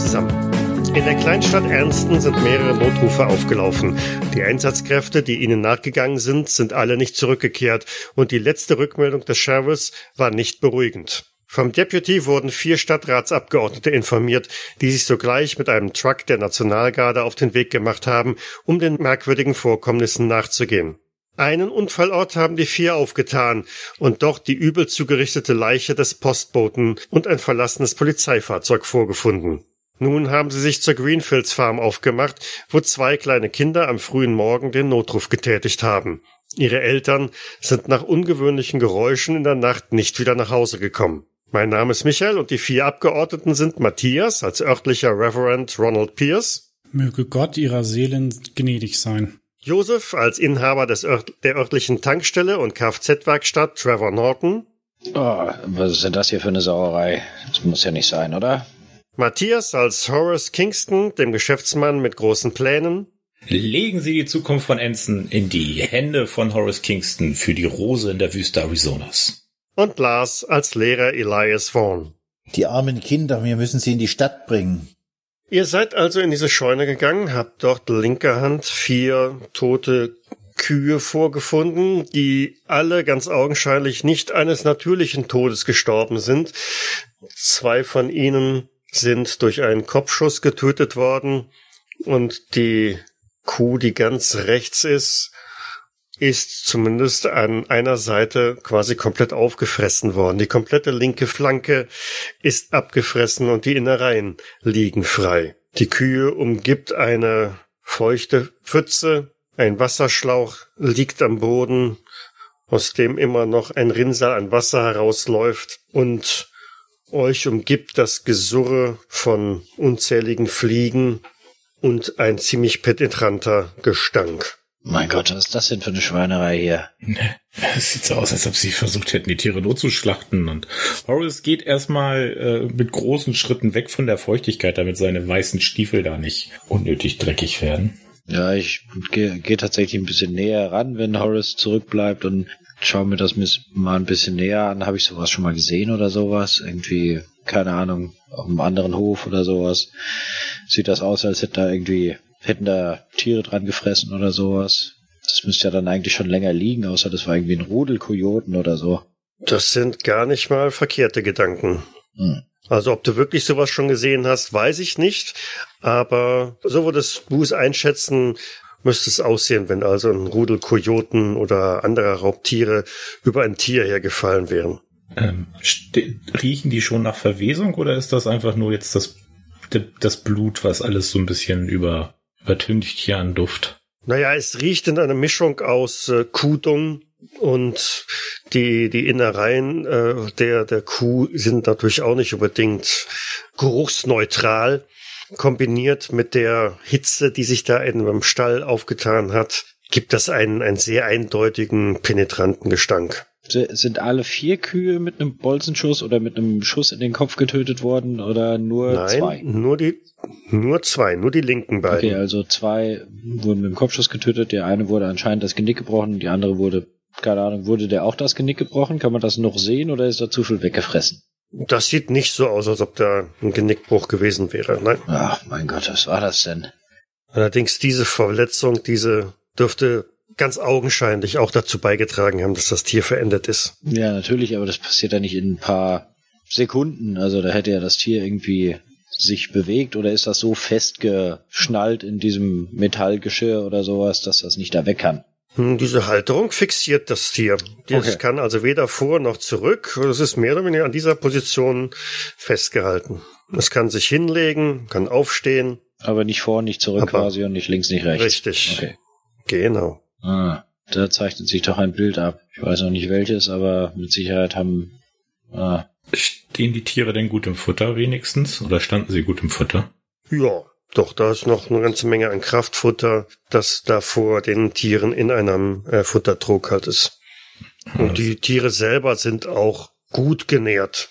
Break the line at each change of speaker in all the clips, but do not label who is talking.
Zusammen. In der Kleinstadt Ernsten sind mehrere Notrufe aufgelaufen. Die Einsatzkräfte, die ihnen nachgegangen sind, sind alle nicht zurückgekehrt und die letzte Rückmeldung des Sheriffs war nicht beruhigend. Vom Deputy wurden vier Stadtratsabgeordnete informiert, die sich sogleich mit einem Truck der Nationalgarde auf den Weg gemacht haben, um den merkwürdigen Vorkommnissen nachzugehen. Einen Unfallort haben die vier aufgetan und dort die übel zugerichtete Leiche des Postboten und ein verlassenes Polizeifahrzeug vorgefunden. Nun haben sie sich zur Greenfields Farm aufgemacht, wo zwei kleine Kinder am frühen Morgen den Notruf getätigt haben. Ihre Eltern sind nach ungewöhnlichen Geräuschen in der Nacht nicht wieder nach Hause gekommen. Mein Name ist Michael und die vier Abgeordneten sind Matthias als örtlicher Reverend Ronald Pierce.
Möge Gott ihrer Seelen gnädig sein.
Joseph als Inhaber des Ört der örtlichen Tankstelle und Kfz-Werkstatt Trevor Norton.
Oh, was ist denn das hier für eine Sauerei? Das muss ja nicht sein, oder?
Matthias als Horace Kingston, dem Geschäftsmann mit großen Plänen.
Legen Sie die Zukunft von Ensign in die Hände von Horace Kingston für die Rose in der Wüste Arizonas
und Lars als Lehrer Elias Vaughn.
Die armen Kinder, wir müssen sie in die Stadt bringen.
Ihr seid also in diese Scheune gegangen, habt dort linker Hand vier tote Kühe vorgefunden, die alle ganz augenscheinlich nicht eines natürlichen Todes gestorben sind. Zwei von ihnen sind durch einen Kopfschuss getötet worden und die Kuh, die ganz rechts ist, ist zumindest an einer Seite quasi komplett aufgefressen worden. Die komplette linke Flanke ist abgefressen und die Innereien liegen frei. Die Kühe umgibt eine feuchte Pfütze, ein Wasserschlauch liegt am Boden, aus dem immer noch ein Rinnsal an Wasser herausläuft und euch umgibt das Gesurre von unzähligen Fliegen und ein ziemlich penetranter Gestank.
Mein Gott, was ist das denn für eine Schweinerei hier?
Es sieht so aus, als ob sie versucht hätten, die Tiere notzuschlachten. Und Horace geht erstmal äh, mit großen Schritten weg von der Feuchtigkeit, damit seine weißen Stiefel da nicht unnötig dreckig werden.
Ja, ich gehe geh tatsächlich ein bisschen näher ran, wenn Horace zurückbleibt und schaue mir das mal ein bisschen näher an. Habe ich sowas schon mal gesehen oder sowas? Irgendwie, keine Ahnung, auf einem anderen Hof oder sowas. Sieht das aus, als hätte da irgendwie hätten da Tiere dran gefressen oder sowas. Das müsste ja dann eigentlich schon länger liegen, außer das war irgendwie ein Rudel Kojoten oder so.
Das sind gar nicht mal verkehrte Gedanken. Hm. Also ob du wirklich sowas schon gesehen hast, weiß ich nicht. Aber so würdest du es einschätzen, müsste es aussehen, wenn also ein Rudel Kojoten oder anderer Raubtiere über ein Tier hergefallen wären.
Ähm, riechen die schon nach Verwesung oder ist das einfach nur jetzt das, das Blut, was alles so ein bisschen über übertüncht hier an Duft?
Naja, es riecht in einer Mischung aus äh, Kuhdung und die, die Innereien äh, der, der Kuh sind natürlich auch nicht unbedingt geruchsneutral. Kombiniert mit der Hitze, die sich da in einem Stall aufgetan hat, gibt das einen, einen sehr eindeutigen, penetranten Gestank.
Sind alle vier Kühe mit einem Bolzenschuss oder mit einem Schuss in den Kopf getötet worden oder nur
Nein,
zwei?
Nur die, nur zwei, nur die linken beiden.
Okay, also zwei wurden mit dem Kopfschuss getötet. Der eine wurde anscheinend das Genick gebrochen, die andere wurde, keine Ahnung, wurde der auch das Genick gebrochen? Kann man das noch sehen oder ist da zu viel weggefressen?
Das sieht nicht so aus, als ob da ein Genickbruch gewesen wäre. Nein.
Ach, mein Gott, was war das denn?
Allerdings diese Verletzung, diese dürfte ganz augenscheinlich auch dazu beigetragen haben, dass das Tier verändert ist.
Ja, natürlich, aber das passiert ja nicht in ein paar Sekunden. Also da hätte ja das Tier irgendwie sich bewegt oder ist das so festgeschnallt in diesem Metallgeschirr oder sowas, dass das nicht da weg kann?
Hm, diese Halterung fixiert das Tier. Das okay. kann also weder vor noch zurück. Es ist mehr oder weniger an dieser Position festgehalten. Es kann sich hinlegen, kann aufstehen.
Aber nicht vor, nicht zurück Aber quasi und nicht links, nicht rechts.
Richtig. Okay. Genau.
Ah, da zeichnet sich doch ein Bild ab. Ich weiß noch nicht welches, aber mit Sicherheit haben.
Ah. Stehen die Tiere denn gut im Futter wenigstens? Oder standen sie gut im Futter?
Ja, doch, da ist noch eine ganze Menge an Kraftfutter, das da vor den Tieren in einem äh, Futtertrog halt ist. Und die Tiere selber sind auch gut genährt.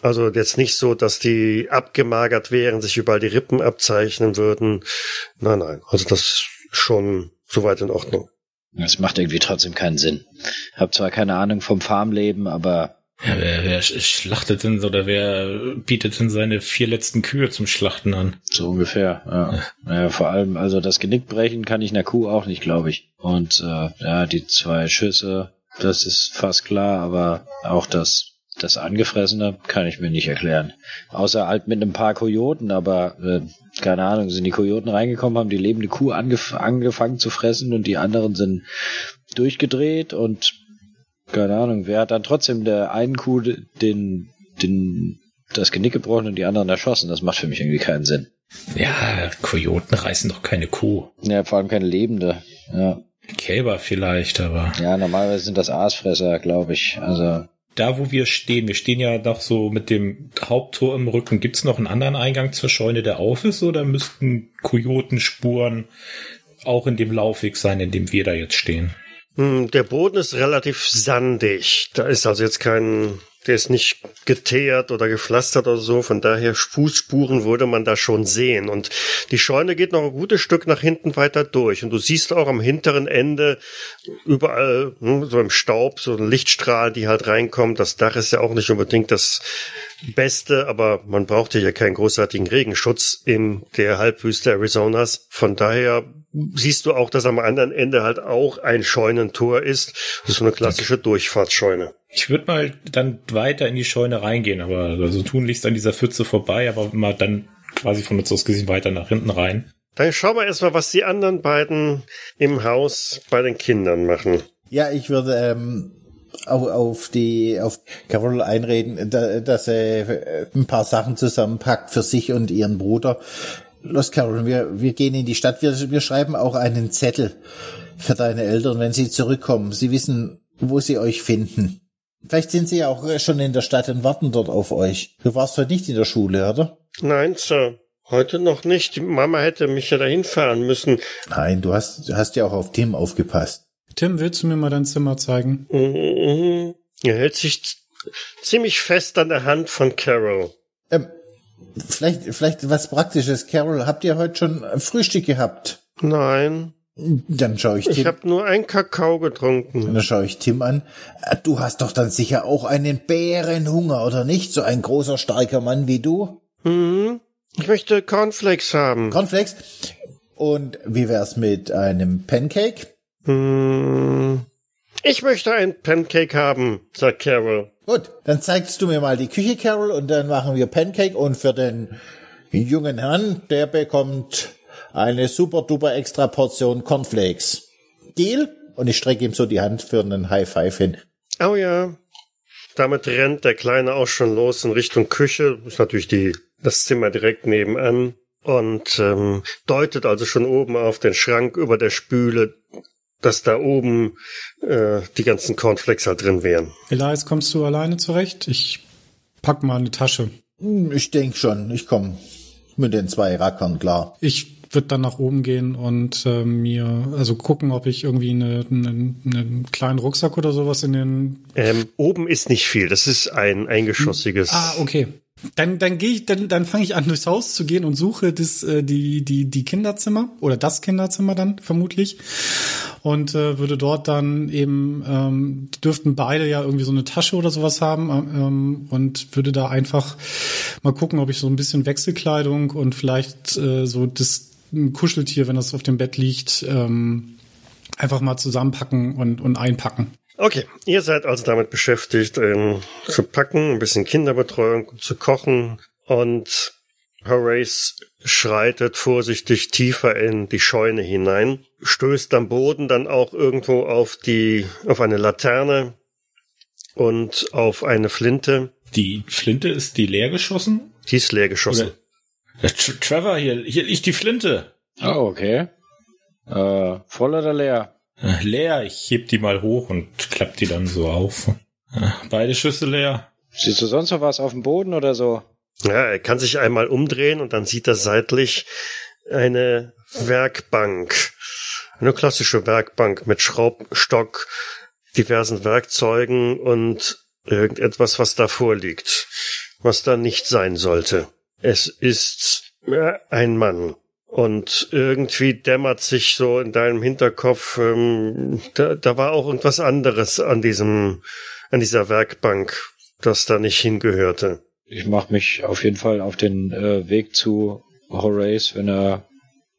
Also jetzt nicht so, dass die abgemagert wären, sich überall die Rippen abzeichnen würden. Nein, nein. Also das ist schon soweit in Ordnung.
Das macht irgendwie trotzdem keinen Sinn. Hab zwar keine Ahnung vom Farmleben, aber
Ja, wer, wer schlachtet denn oder wer bietet denn seine vier letzten Kühe zum Schlachten an?
So ungefähr, ja. ja. vor allem, also das Genick brechen kann ich einer Kuh auch nicht, glaube ich. Und äh, ja, die zwei Schüsse, das ist fast klar, aber auch das das Angefressene kann ich mir nicht erklären. Außer halt mit ein paar Kojoten, aber äh, keine Ahnung, sind die Kojoten reingekommen, haben die lebende Kuh angef angefangen zu fressen und die anderen sind durchgedreht und keine Ahnung, wer hat dann trotzdem der einen Kuh den, den, das Genick gebrochen und die anderen erschossen? Das macht für mich irgendwie keinen Sinn.
Ja, Kojoten reißen doch keine Kuh.
Ja, vor allem keine lebende. Ja.
Kälber vielleicht, aber.
Ja, normalerweise sind das Aasfresser, glaube ich. Also.
Da, wo wir stehen, wir stehen ja noch so mit dem Haupttor im Rücken. Gibt's noch einen anderen Eingang zur Scheune, der auf ist, oder müssten Kojotenspuren auch in dem Laufweg sein, in dem wir da jetzt stehen?
Hm, der Boden ist relativ sandig. Da ist also jetzt kein, der ist nicht geteert oder gepflastert oder so. Von daher Fußspuren würde man da schon sehen. Und die Scheune geht noch ein gutes Stück nach hinten weiter durch. Und du siehst auch am hinteren Ende überall hm, so im Staub so Lichtstrahl, die halt reinkommen. Das Dach ist ja auch nicht unbedingt das Beste, aber man brauchte ja keinen großartigen Regenschutz in der Halbwüste Arizonas. Von daher siehst du auch, dass am anderen Ende halt auch ein Scheunentor ist. Das ist so eine klassische Durchfahrtsscheune.
Ich würde mal dann weiter in die Scheune reingehen, aber also tunlichst an dieser Pfütze vorbei, aber mal dann quasi von uns aus gesehen weiter nach hinten rein.
Dann schauen wir erstmal, was die anderen beiden im Haus bei den Kindern machen.
Ja, ich würde ähm, auf, auf die auf Carol einreden, da, dass er ein paar Sachen zusammenpackt für sich und ihren Bruder. Los Carol, wir, wir gehen in die Stadt, wir, wir schreiben auch einen Zettel für deine Eltern, wenn sie zurückkommen. Sie wissen, wo sie euch finden. Vielleicht sind sie ja auch schon in der Stadt und warten dort auf euch. Du warst heute nicht in der Schule, oder?
Nein, Sir. Heute noch nicht. Die Mama hätte mich ja dahin fahren müssen.
Nein, du hast, du hast ja auch auf Tim aufgepasst.
Tim, willst du mir mal dein Zimmer zeigen?
Mhm. Er hält sich ziemlich fest an der Hand von Carol.
Vielleicht, vielleicht was Praktisches. Carol, habt ihr heute schon Frühstück gehabt?
Nein.
Dann schaue ich Tim.
Ich habe nur einen Kakao getrunken.
Dann schaue ich Tim an. Äh, du hast doch dann sicher auch einen Bärenhunger, oder nicht? So ein großer, starker Mann wie du?
Hm. Ich möchte Cornflakes haben.
Cornflakes? Und wie wär's mit einem Pancake?
Hm. Ich möchte ein Pancake haben, sagt Carol.
Gut, dann zeigst du mir mal die Küche, Carol, und dann machen wir Pancake und für den jungen Herrn, der bekommt eine super duper extra Portion Cornflakes. Deal? Und ich strecke ihm so die Hand für einen High Five hin.
Oh ja. Damit rennt der Kleine auch schon los in Richtung Küche. Ist natürlich die, das Zimmer direkt nebenan. Und ähm, deutet also schon oben auf den Schrank über der Spüle, dass da oben äh, die ganzen Cornflakes halt drin wären.
Elias, kommst du alleine zurecht? Ich pack mal eine Tasche.
Hm, Ich denk schon, ich komm mit den zwei Rackern klar.
Ich würde dann nach oben gehen und äh, mir, also gucken, ob ich irgendwie eine, eine, einen kleinen Rucksack oder sowas in den.
Ähm, oben ist nicht viel. Das ist ein eingeschossiges.
Ah, okay. Dann, dann gehe ich, dann, dann fange ich an, durchs Haus zu gehen und suche das, äh, die, die, die Kinderzimmer oder das Kinderzimmer dann vermutlich und äh, würde dort dann eben ähm, dürften beide ja irgendwie so eine Tasche oder sowas haben ähm, und würde da einfach mal gucken, ob ich so ein bisschen Wechselkleidung und vielleicht äh, so das Kuscheltier, wenn das auf dem Bett liegt, ähm, einfach mal zusammenpacken und, und einpacken.
Okay, ihr seid also damit beschäftigt, ähm, zu packen, ein bisschen Kinderbetreuung zu kochen und Horace schreitet vorsichtig tiefer in die Scheune hinein, stößt am Boden dann auch irgendwo auf die, auf eine Laterne und auf eine Flinte.
Die Flinte ist die leer geschossen?
Die ist leer geschossen.
Trevor, hier, hier liegt die Flinte.
Oh, okay. Äh, voll oder leer?
Äh, Leer, ich heb die mal hoch und klapp die dann so auf. Äh, Beide Schüsse leer.
Siehst du sonst noch was auf dem Boden oder so?
Ja, er kann sich einmal umdrehen und dann sieht er seitlich eine Werkbank. Eine klassische Werkbank mit Schraubstock, diversen Werkzeugen und irgendetwas, was davor liegt, was da nicht sein sollte. Es ist äh, ein Mann. Und irgendwie dämmert sich so in deinem Hinterkopf, ähm, da, da war auch irgendwas anderes an diesem, an dieser Werkbank. das da nicht hingehörte.
Ich mache mich auf jeden Fall auf den äh, Weg zu Horace, wenn er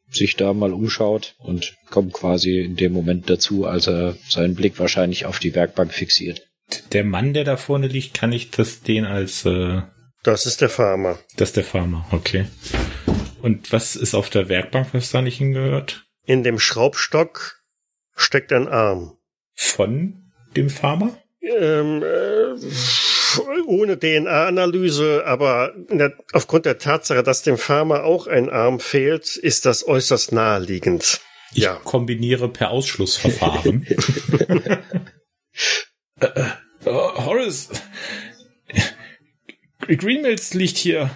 sich da mal umschaut und kommt quasi in dem Moment dazu, als er seinen Blick wahrscheinlich auf die Werkbank fixiert.
Der Mann, der da vorne liegt, kann ich das den als äh,
Das ist der Farmer.
das ist der Farmer, okay. Und was ist auf der Werkbank, was da nicht hingehört?
In dem Schraubstock steckt ein Arm.
Von dem Farmer?
Ähm, äh, ohne DNA-Analyse, aber der, aufgrund der Tatsache, dass dem Farmer auch ein Arm fehlt, ist das äußerst naheliegend.
Ich
Ja.
kombiniere per Ausschlussverfahren. äh, äh, Horace, Greenmills liegt hier.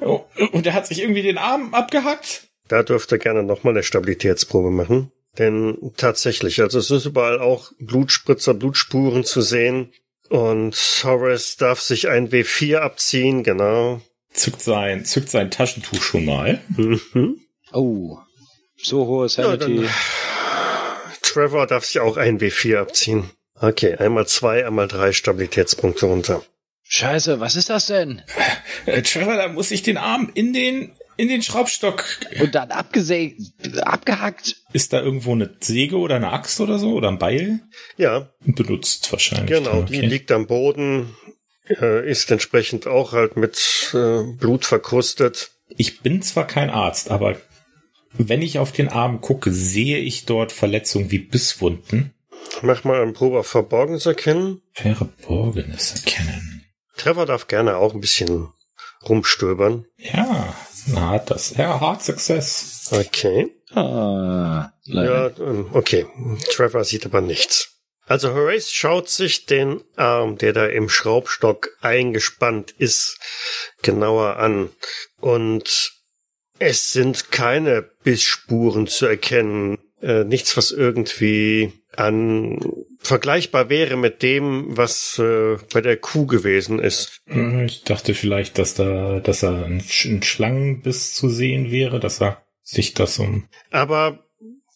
Oh, und er hat sich irgendwie den Arm abgehackt?
Da dürft ihr gerne nochmal eine Stabilitätsprobe machen. Denn tatsächlich, also es ist überall auch Blutspritzer, Blutspuren zu sehen. Und Horace darf sich ein W4 abziehen, genau.
Zückt sein, zückt sein Taschentuch schon mal.
Mhm.
Oh, so hohe
Ja,
Sanity.
dann, Trevor darf sich auch ein W4 abziehen. Okay, einmal zwei, einmal drei Stabilitätspunkte runter.
Scheiße, was ist das denn?
Äh, Trevor, da muss ich den Arm in den, in den Schraubstock.
Und dann abgesägt, abgehackt.
Ist da irgendwo eine Säge oder eine Axt oder so? Oder ein Beil?
Ja,
Benutzt wahrscheinlich.
genau,
dann,
die liegt am Boden, äh, ist entsprechend auch halt mit äh, Blut verkrustet.
Ich bin zwar kein Arzt, aber wenn ich auf den Arm gucke, sehe ich dort Verletzungen wie Bisswunden.
Mach mal eine Probe auf Verborgenes erkennen.
Verborgenes erkennen.
Trevor darf gerne auch ein bisschen rumstöbern.
Ja, na hat das. Ja, Hard Success.
Okay.
Ah,
Ja,
leider.
ähm, okay. Trevor sieht aber nichts. Also Horace schaut sich den Arm, der da im Schraubstock eingespannt ist, genauer an. Und es sind keine Bissspuren zu erkennen. Äh, nichts, was irgendwie an vergleichbar wäre mit dem, was äh, bei der Kuh gewesen ist.
Hm, Ich dachte vielleicht, dass da, dass da ein, Sch- ein Schlangenbiss zu sehen wäre, dass er sich das um.
Aber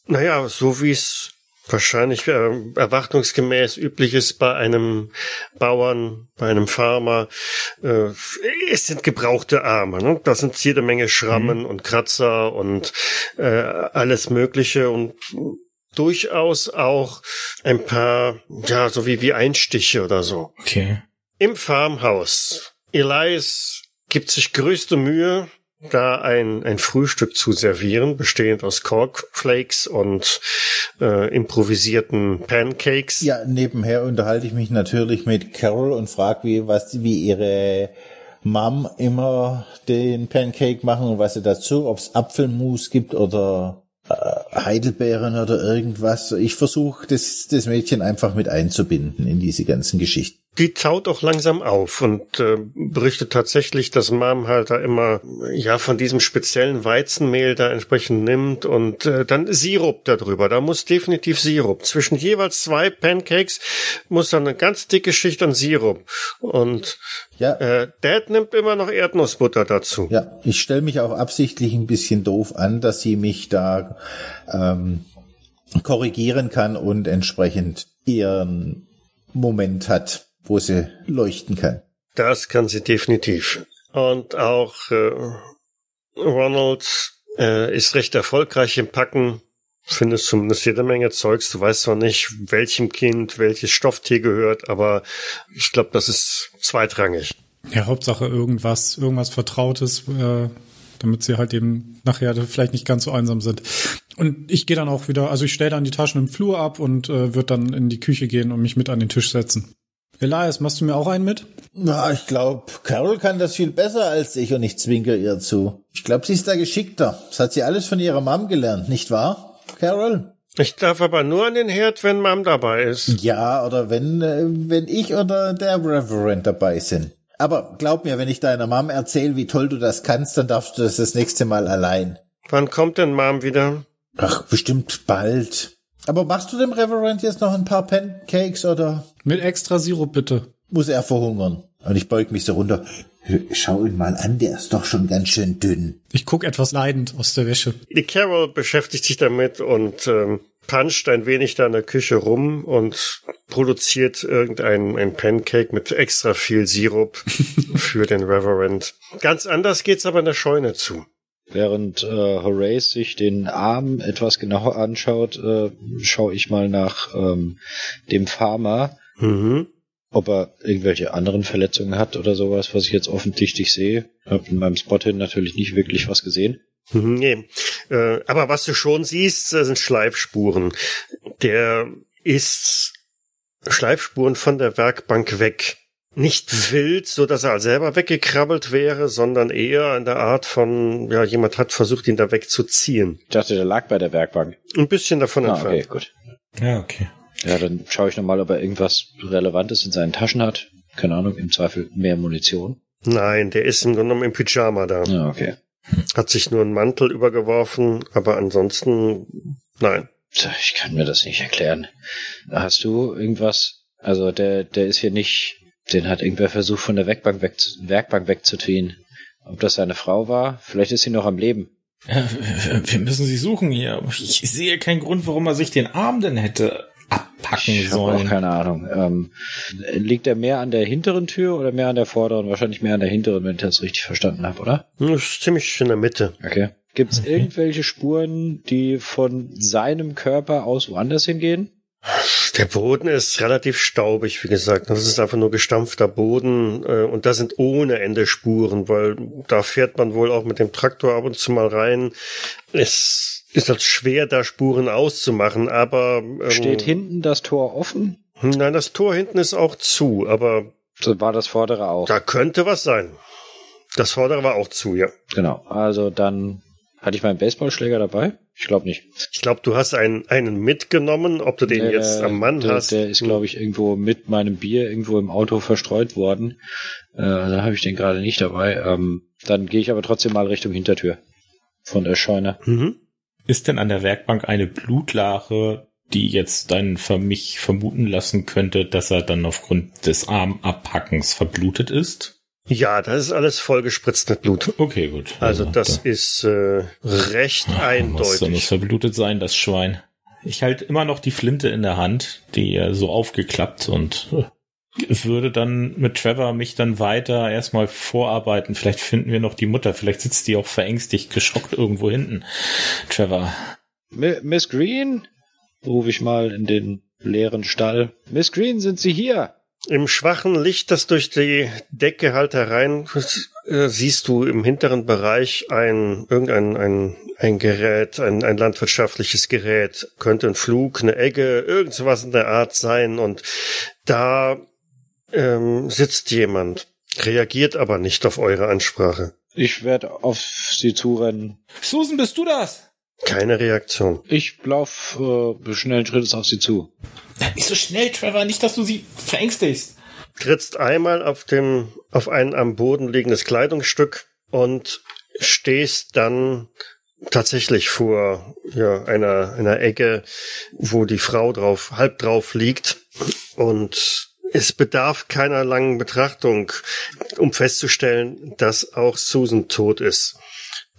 naja, so wie es wahrscheinlich äh, erwartungsgemäß üblich ist bei einem Bauern, bei einem Farmer, äh, es sind gebrauchte Arme. Ne? Da sind jede Menge Schrammen und Kratzer und äh, alles Mögliche und durchaus auch ein paar, ja, so wie, wie Einstiche oder so.
Okay.
Im Farmhaus. Elias gibt sich größte Mühe, da ein, ein Frühstück zu servieren, bestehend aus Cornflakes und äh, improvisierten Pancakes.
Ja, nebenher unterhalte ich mich natürlich mit Carol und frage, wie, was, wie ihre Mom immer den Pancake machen und was sie dazu, ob es Apfelmus gibt oder äh, Heidelbeeren oder irgendwas. Ich versuche, das, das Mädchen einfach mit einzubinden in diese ganzen Geschichten.
Die taut auch langsam auf und äh, berichtet tatsächlich, dass Mom halt da immer ja von diesem speziellen Weizenmehl da entsprechend nimmt und äh, dann Sirup darüber. Da muss definitiv Sirup. Zwischen jeweils zwei Pancakes muss dann eine ganz dicke Schicht an Sirup. Und
Ja,
äh, Dad nimmt immer noch Erdnussbutter dazu.
Ja, ich stelle mich auch absichtlich ein bisschen doof an, dass sie mich da ähm, korrigieren kann und entsprechend ihren Moment hat, wo sie leuchten kann.
Das kann sie definitiv. Und auch äh, Ronald äh, ist recht erfolgreich im Packen. Findest zumindest jede Menge Zeugs. Du weißt zwar nicht, welchem Kind welches Stofftier gehört, aber ich glaube, das ist zweitrangig.
Ja, Hauptsache irgendwas, irgendwas Vertrautes, äh, damit sie halt eben nachher vielleicht nicht ganz so einsam sind. Und ich gehe dann auch wieder, also ich stelle dann die Taschen im Flur ab und äh, würde dann in die Küche gehen und mich mit an den Tisch setzen. Elias, machst du mir auch einen mit?
Na, ich glaube, Carol kann das viel besser als ich und ich zwinker ihr zu. Ich glaube, sie ist da geschickter. Das hat sie alles von ihrer Mom gelernt, nicht wahr, Carol?
Ich darf aber nur an den Herd, wenn Mom dabei ist.
Ja, oder wenn, äh, wenn ich oder der Reverend dabei sind. Aber glaub mir, wenn ich deiner Mom erzähle, wie toll du das kannst, dann darfst du das das nächste Mal allein.
Wann kommt denn Mom wieder?
Ach, bestimmt bald. Aber machst du dem Reverend jetzt noch ein paar Pancakes oder
Mit extra Sirup bitte.
muss er verhungern? Und ich beug mich so runter. Schau ihn mal an, der ist doch schon ganz schön dünn.
Ich guck etwas leidend aus der Wäsche.
Die Carol beschäftigt sich damit und ähm, puncht ein wenig da in der Küche rum und produziert irgendein ein Pancake mit extra viel Sirup für den Reverend. Ganz anders geht's aber in der Scheune zu.
Während äh, Horace sich den Arm etwas genauer anschaut, äh, schaue ich mal nach ähm, dem Farmer,
Mhm.
ob er irgendwelche anderen Verletzungen hat oder sowas, was ich jetzt offensichtlich sehe. Hab in meinem Spot hin natürlich nicht wirklich was gesehen.
Mhm, Nee. Äh, aber was du schon siehst, sind Schleifspuren. Der ist Schleifspuren von der Werkbank weg. Nicht wild, so dass er selber weggekrabbelt wäre, sondern eher in der Art von, ja, jemand hat versucht, ihn da wegzuziehen.
Ich dachte, der lag bei der Werkbank.
Ein bisschen davon
Ah, okay,
entfernt.
gut.
Ja, okay.
Ja, dann schaue ich nochmal, ob er irgendwas Relevantes in seinen Taschen hat. Keine Ahnung, im Zweifel mehr Munition.
Nein, der ist im Grunde genommen im Pyjama da.
Ja, okay.
Hat sich nur einen Mantel übergeworfen, aber ansonsten, nein.
Ich kann mir das nicht erklären. Hast du irgendwas? Also der, der ist hier nicht. Den hat irgendwer versucht, von der Werkbank, weg, Werkbank wegzuziehen. Ob das seine Frau war? Vielleicht ist sie noch am Leben.
Ja, wir- müssen sie suchen hier. aber Ich sehe keinen Grund, warum er sich den Arm denn hätte abpacken
Ich habe auch
sollen.
keine Ahnung. Ähm, liegt er mehr an der hinteren Tür oder mehr an der vorderen? Wahrscheinlich mehr an der hinteren, wenn ich das richtig verstanden habe, oder?
Das ist ziemlich in der Mitte.
Okay. Gibt es irgendwelche Spuren, die von seinem Körper aus woanders hingehen?
Der Boden ist relativ staubig, wie gesagt. Das ist einfach nur gestampfter Boden äh, und da sind ohne Ende Spuren, weil da fährt man wohl auch mit dem Traktor ab und zu mal rein. Es ist halt schwer, da Spuren auszumachen, aber ähm,
Steht hinten das Tor offen?
Nein, das Tor hinten ist auch zu, aber
So war das vordere auch.
da könnte was sein. Das vordere war auch zu, ja.
Genau. Also dann hatte ich meinen Baseballschläger dabei? Ich glaube nicht.
Ich glaube, du hast einen, einen mitgenommen, ob du den
Der-
jetzt am Mann
der,
hast.
Der ist, glaube ich, irgendwo mit meinem Bier irgendwo im Auto verstreut worden. Äh, da habe ich den gerade nicht dabei. Ähm, dann gehe ich aber trotzdem mal Richtung Hintertür von der Scheune.
Mhm.
Ist denn an der Werkbank eine Blutlache, die jetzt dann für mich vermuten lassen könnte, dass er dann aufgrund des Armabhackens verblutet ist?
Ja, das ist alles vollgespritzt mit Blut.
Okay, gut.
Also das
da-
ist äh, recht
Muss, muss
eindeutig.
verblutet sein, das Schwein. Ich halte immer noch die Flinte in der Hand, die äh, so aufgeklappt und äh, würde dann mit Trevor mich dann weiter erstmal vorarbeiten. Vielleicht finden wir noch die Mutter. Vielleicht sitzt die auch verängstigt, geschockt irgendwo hinten. Trevor.
Mi- Miss Green? Rufe ich mal in den leeren Stall. Miss Green, sind Sie hier?
Im schwachen Licht, das durch die Decke halt herein, äh, siehst du im hinteren Bereich ein, irgendein, ein, ein Gerät, ein, ein landwirtschaftliches Gerät. Könnte ein Flug, eine Egge, irgend sowas in der Art sein. Und da ähm, sitzt jemand, reagiert aber nicht auf eure Ansprache.
Ich werde auf Sie zurennen.
Susan, bist du das?
Keine Reaktion.
Ich lauf äh, schnellen Schrittes auf Sie zu.
Nicht so schnell, Trevor. Nicht, dass du sie verängstigst.
trittst einmal auf dem, auf ein am Boden liegendes Kleidungsstück und stehst dann tatsächlich vor ja, einer, einer Ecke, wo die Frau drauf, halb drauf liegt und es bedarf keiner langen Betrachtung, um festzustellen, dass auch Susan tot ist.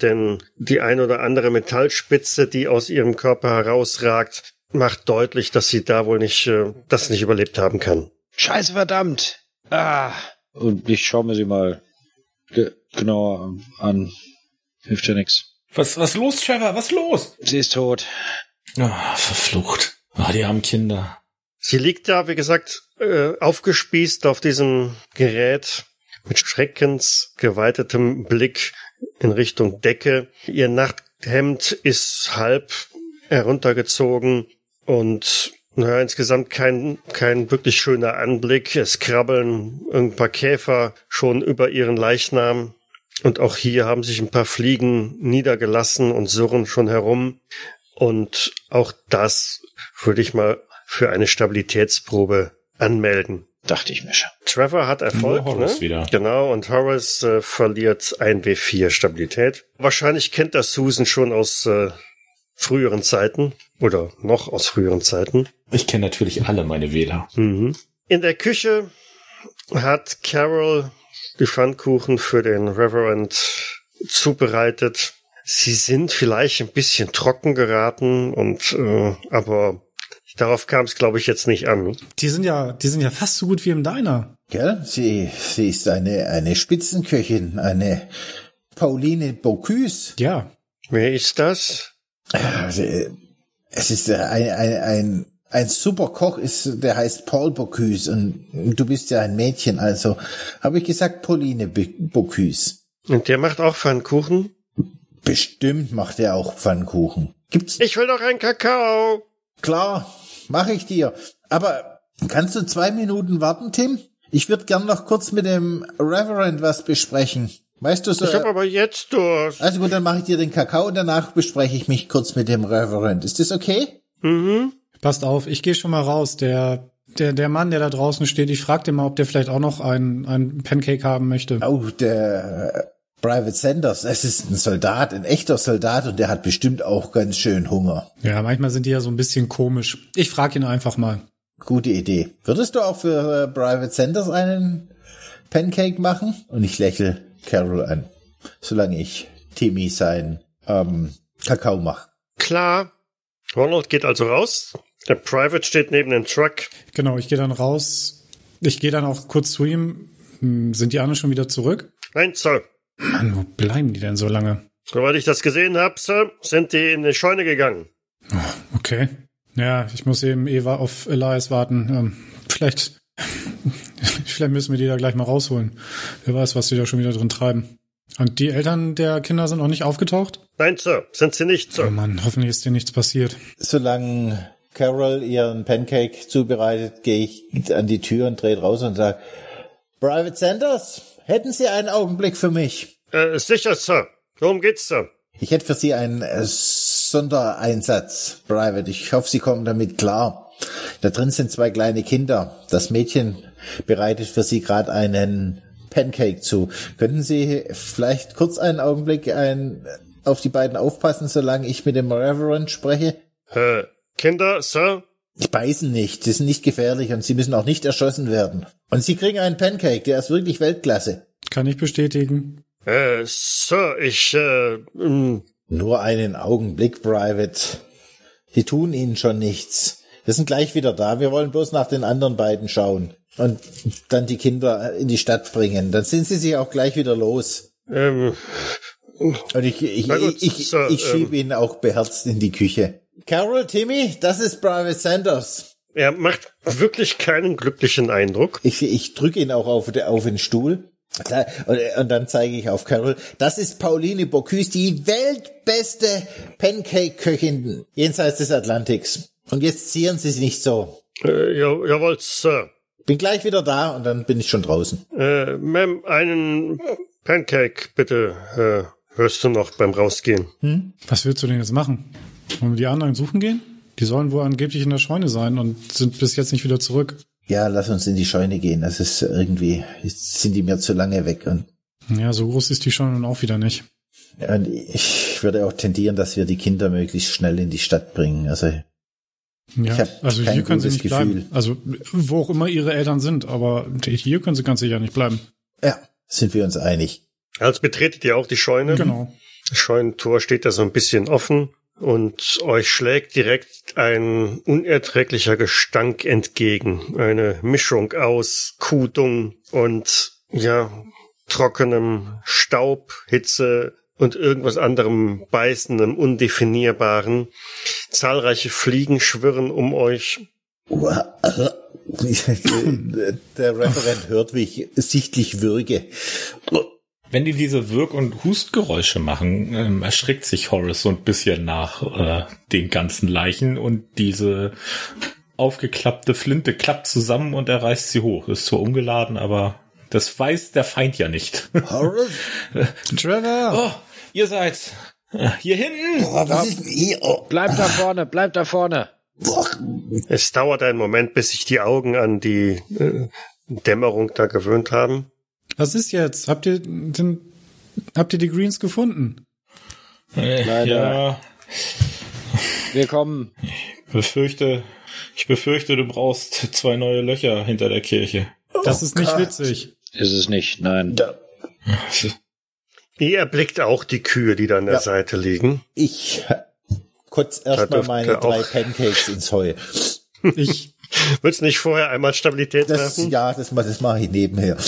Denn die ein oder andere Metallspitze, die aus ihrem Körper herausragt, macht deutlich, dass sie da wohl nicht, äh, das nicht überlebt haben kann.
Scheiße, verdammt! Ah! Und ich schaue mir sie mal ge genauer an. Hilft ja nix.
Was, was los, Trevor? Was los?
Sie ist tot.
Ah, verflucht. Ah, die armen Kinder.
Sie liegt da, wie gesagt, äh, aufgespießt auf diesem Gerät mit schreckensgeweitetem Blick in Richtung Decke. Ihr Nachthemd ist halb heruntergezogen und naja, insgesamt kein, kein wirklich schöner Anblick. Es krabbeln ein paar Käfer schon über ihren Leichnam. Und auch hier haben sich ein paar Fliegen niedergelassen und surren schon herum. Und auch das würde ich mal für eine Stabilitätsprobe anmelden.
Dachte ich mir schon.
Trevor hat Erfolg,
Nur
ne?
Horace wieder.
Genau, und Horace äh, verliert ein W4 Stabilität. Wahrscheinlich kennt das Susan schon aus äh, früheren Zeiten oder noch aus früheren Zeiten.
Ich kenne natürlich alle meine Wähler.
Mhm. In der Küche hat Carol die Pfannkuchen für den Reverend zubereitet. sie sind vielleicht ein bisschen trocken geraten und äh, aber darauf kam es, glaube ich, jetzt nicht an.
Die sind ja, die sind ja fast so gut wie im Diner.
Gell? Sie, sie ist eine, eine Spitzenköchin, eine Pauline Bocuse.
Ja.
Wer ist das?
Also, es ist ein, ein, ein, ein super Koch, ist, der heißt Paul Bocuse und du bist ja ein Mädchen, also habe ich gesagt Pauline Bocuse.
Und der macht auch Pfannkuchen?
Bestimmt macht er auch Pfannkuchen. Gibt's?
Ich will doch einen Kakao.
Klar, mache ich dir. Aber kannst du zwei Minuten warten, Tim? Ich würde gern noch kurz mit dem Reverend was besprechen. Weißt du so?
Ich habe aber jetzt Durst.
Also gut, dann mache ich dir den Kakao und danach bespreche ich mich kurz mit dem Reverend. Ist das okay?
Mhm.
Passt auf, ich gehe schon mal raus. Der, der, der Mann, der da draußen steht, ich frage den mal, ob der vielleicht auch noch ein, ein Pancake haben möchte.
Oh, der äh, Private Sanders, es ist ein Soldat, ein echter Soldat und der hat bestimmt auch ganz schön Hunger.
Ja, manchmal sind die ja so ein bisschen komisch. Ich frage ihn einfach mal.
Gute Idee. Würdest du auch für äh, Private Sanders einen Pancake machen? Und ich lächle Carol an, solange ich Timmy sein ähm, Kakao mache.
Klar. Ronald geht also raus. Der Private steht neben dem Truck.
Genau, ich gehe dann raus. Ich gehe dann auch kurz zu ihm. Hm, Sind die anderen schon wieder zurück?
Nein, Sir.
Mann, wo bleiben die denn so lange?
Soweit ich das gesehen habe, Sir, sind die in die Scheune gegangen.
Okay. Ja, ich muss eben Eva auf Elias warten. Ähm, vielleicht, vielleicht müssen wir die da gleich mal rausholen. Wer weiß, was die da schon wieder drin treiben. Und die Eltern der Kinder sind noch nicht aufgetaucht?
Nein, Sir, sind sie nicht,
Oh
Sir.
Mann, hoffentlich ist dir nichts passiert.
Solange Carol ihren Pancake zubereitet, gehe ich an die Tür und drehe raus und sage, Private Sanders, hätten Sie einen Augenblick für mich?
Äh, sicher, Sir. Worum geht's, Sir?
Ich hätte für Sie einen äh, Sondereinsatz, Private. Ich hoffe, Sie kommen damit klar. Da drin sind zwei kleine Kinder. Das Mädchen bereitet für Sie gerade einen Pancake zu. Könnten Sie vielleicht kurz einen Augenblick ein, auf die beiden aufpassen, solange ich mit dem Reverend spreche?
Äh, Kinder, Sir?
Die beißen nicht, die sind nicht gefährlich und sie müssen auch nicht erschossen werden. Und sie kriegen einen Pancake, der ist wirklich Weltklasse.
Kann ich bestätigen.
Äh, Sir, ich, äh, mh,
Nur einen Augenblick, Private. Die tun ihnen schon nichts. Wir sind gleich wieder da. Wir wollen bloß nach den anderen beiden schauen. Und dann die Kinder in die Stadt bringen. Dann sind sie sich auch gleich wieder los.
ähm,
Und ich, ich,
gut,
ich, ich,
Sir,
ich schieb
ähm.
ihn auch beherzt in die Küche. Carol, Timmy, das ist Private Sanders.
er macht wirklich keinen glücklichen Eindruck.
Ich, ich drücke ihn auch auf, auf den Stuhl. Da- Und, und dann zeige ich auf Carol. Das ist Pauline Bocuse, die weltbeste Pancake-Köchin jenseits des Atlantiks. Und jetzt zieren Sie sich nicht so.
Äh, ja, jawohl, Sir.
Bin gleich wieder da und dann bin ich schon draußen.
Äh, Ma'am, einen Pancake, bitte. Äh, hörst du noch beim Rausgehen?
Was willst du denn jetzt machen? Wollen wir die anderen suchen gehen? Die sollen wohl angeblich in der Scheune sein und sind bis jetzt nicht wieder zurück.
Ja, lass uns in die Scheune gehen. Das ist irgendwie, jetzt sind die mir zu lange weg und,
Ja, so groß ist die Scheune nun auch wieder nicht.
und ich würde auch tendieren, dass wir die Kinder möglichst schnell in die Stadt bringen. Also
Ja, also
kein
hier können sie nicht bleiben.
Gefühl.
Also wo auch immer ihre Eltern sind, aber hier können sie ganz sicher nicht bleiben.
ja, sind wir uns einig.
Als betretet ihr auch die Scheune.
Genau.
Das Scheunentor steht da so ein bisschen offen und euch schlägt direkt ein unerträglicher Gestank entgegen. Eine Mischung aus Kudung und, ja, trockenem Staub, Hitze und irgendwas anderem beißendem, undefinierbaren. Zahlreiche Fliegen schwirren um euch.
Der Referent hört, wie ich sichtlich würge.
Wenn die diese Wirk- und Hustgeräusche machen, ähm, erschrickt sich Horace so ein bisschen nach äh, den ganzen Leichen und diese aufgeklappte Flinte klappt zusammen und er reißt sie hoch. Ist zwar umgeladen, aber das weiß der Feind ja nicht.
Horace?
Trevor!
oh, ihr seid hier hinten.
Oh, was ist hier? Oh,
Bleib da vorne, bleib da vorne.
Es dauert einen Moment, bis sich die Augen an die äh, Dämmerung da gewöhnt haben.
Was ist jetzt? Habt ihr den, habt ihr die Greens gefunden?
Äh,
Leider.
ja,
Wir kommen.
befürchte, ich befürchte, du brauchst zwei neue Löcher hinter der Kirche.
Das ist nicht
Gott.
witzig.
Ist es nicht, nein.
Da,
Ihr erblickt auch die Kühe, die da an der
Ja.
Seite liegen.
Ich kotz erstmal meine drei Pancakes ins Heu.
Ich,
Willst du nicht vorher einmal Stabilität
Das,
werfen?
ja, das, das mache ich nebenher.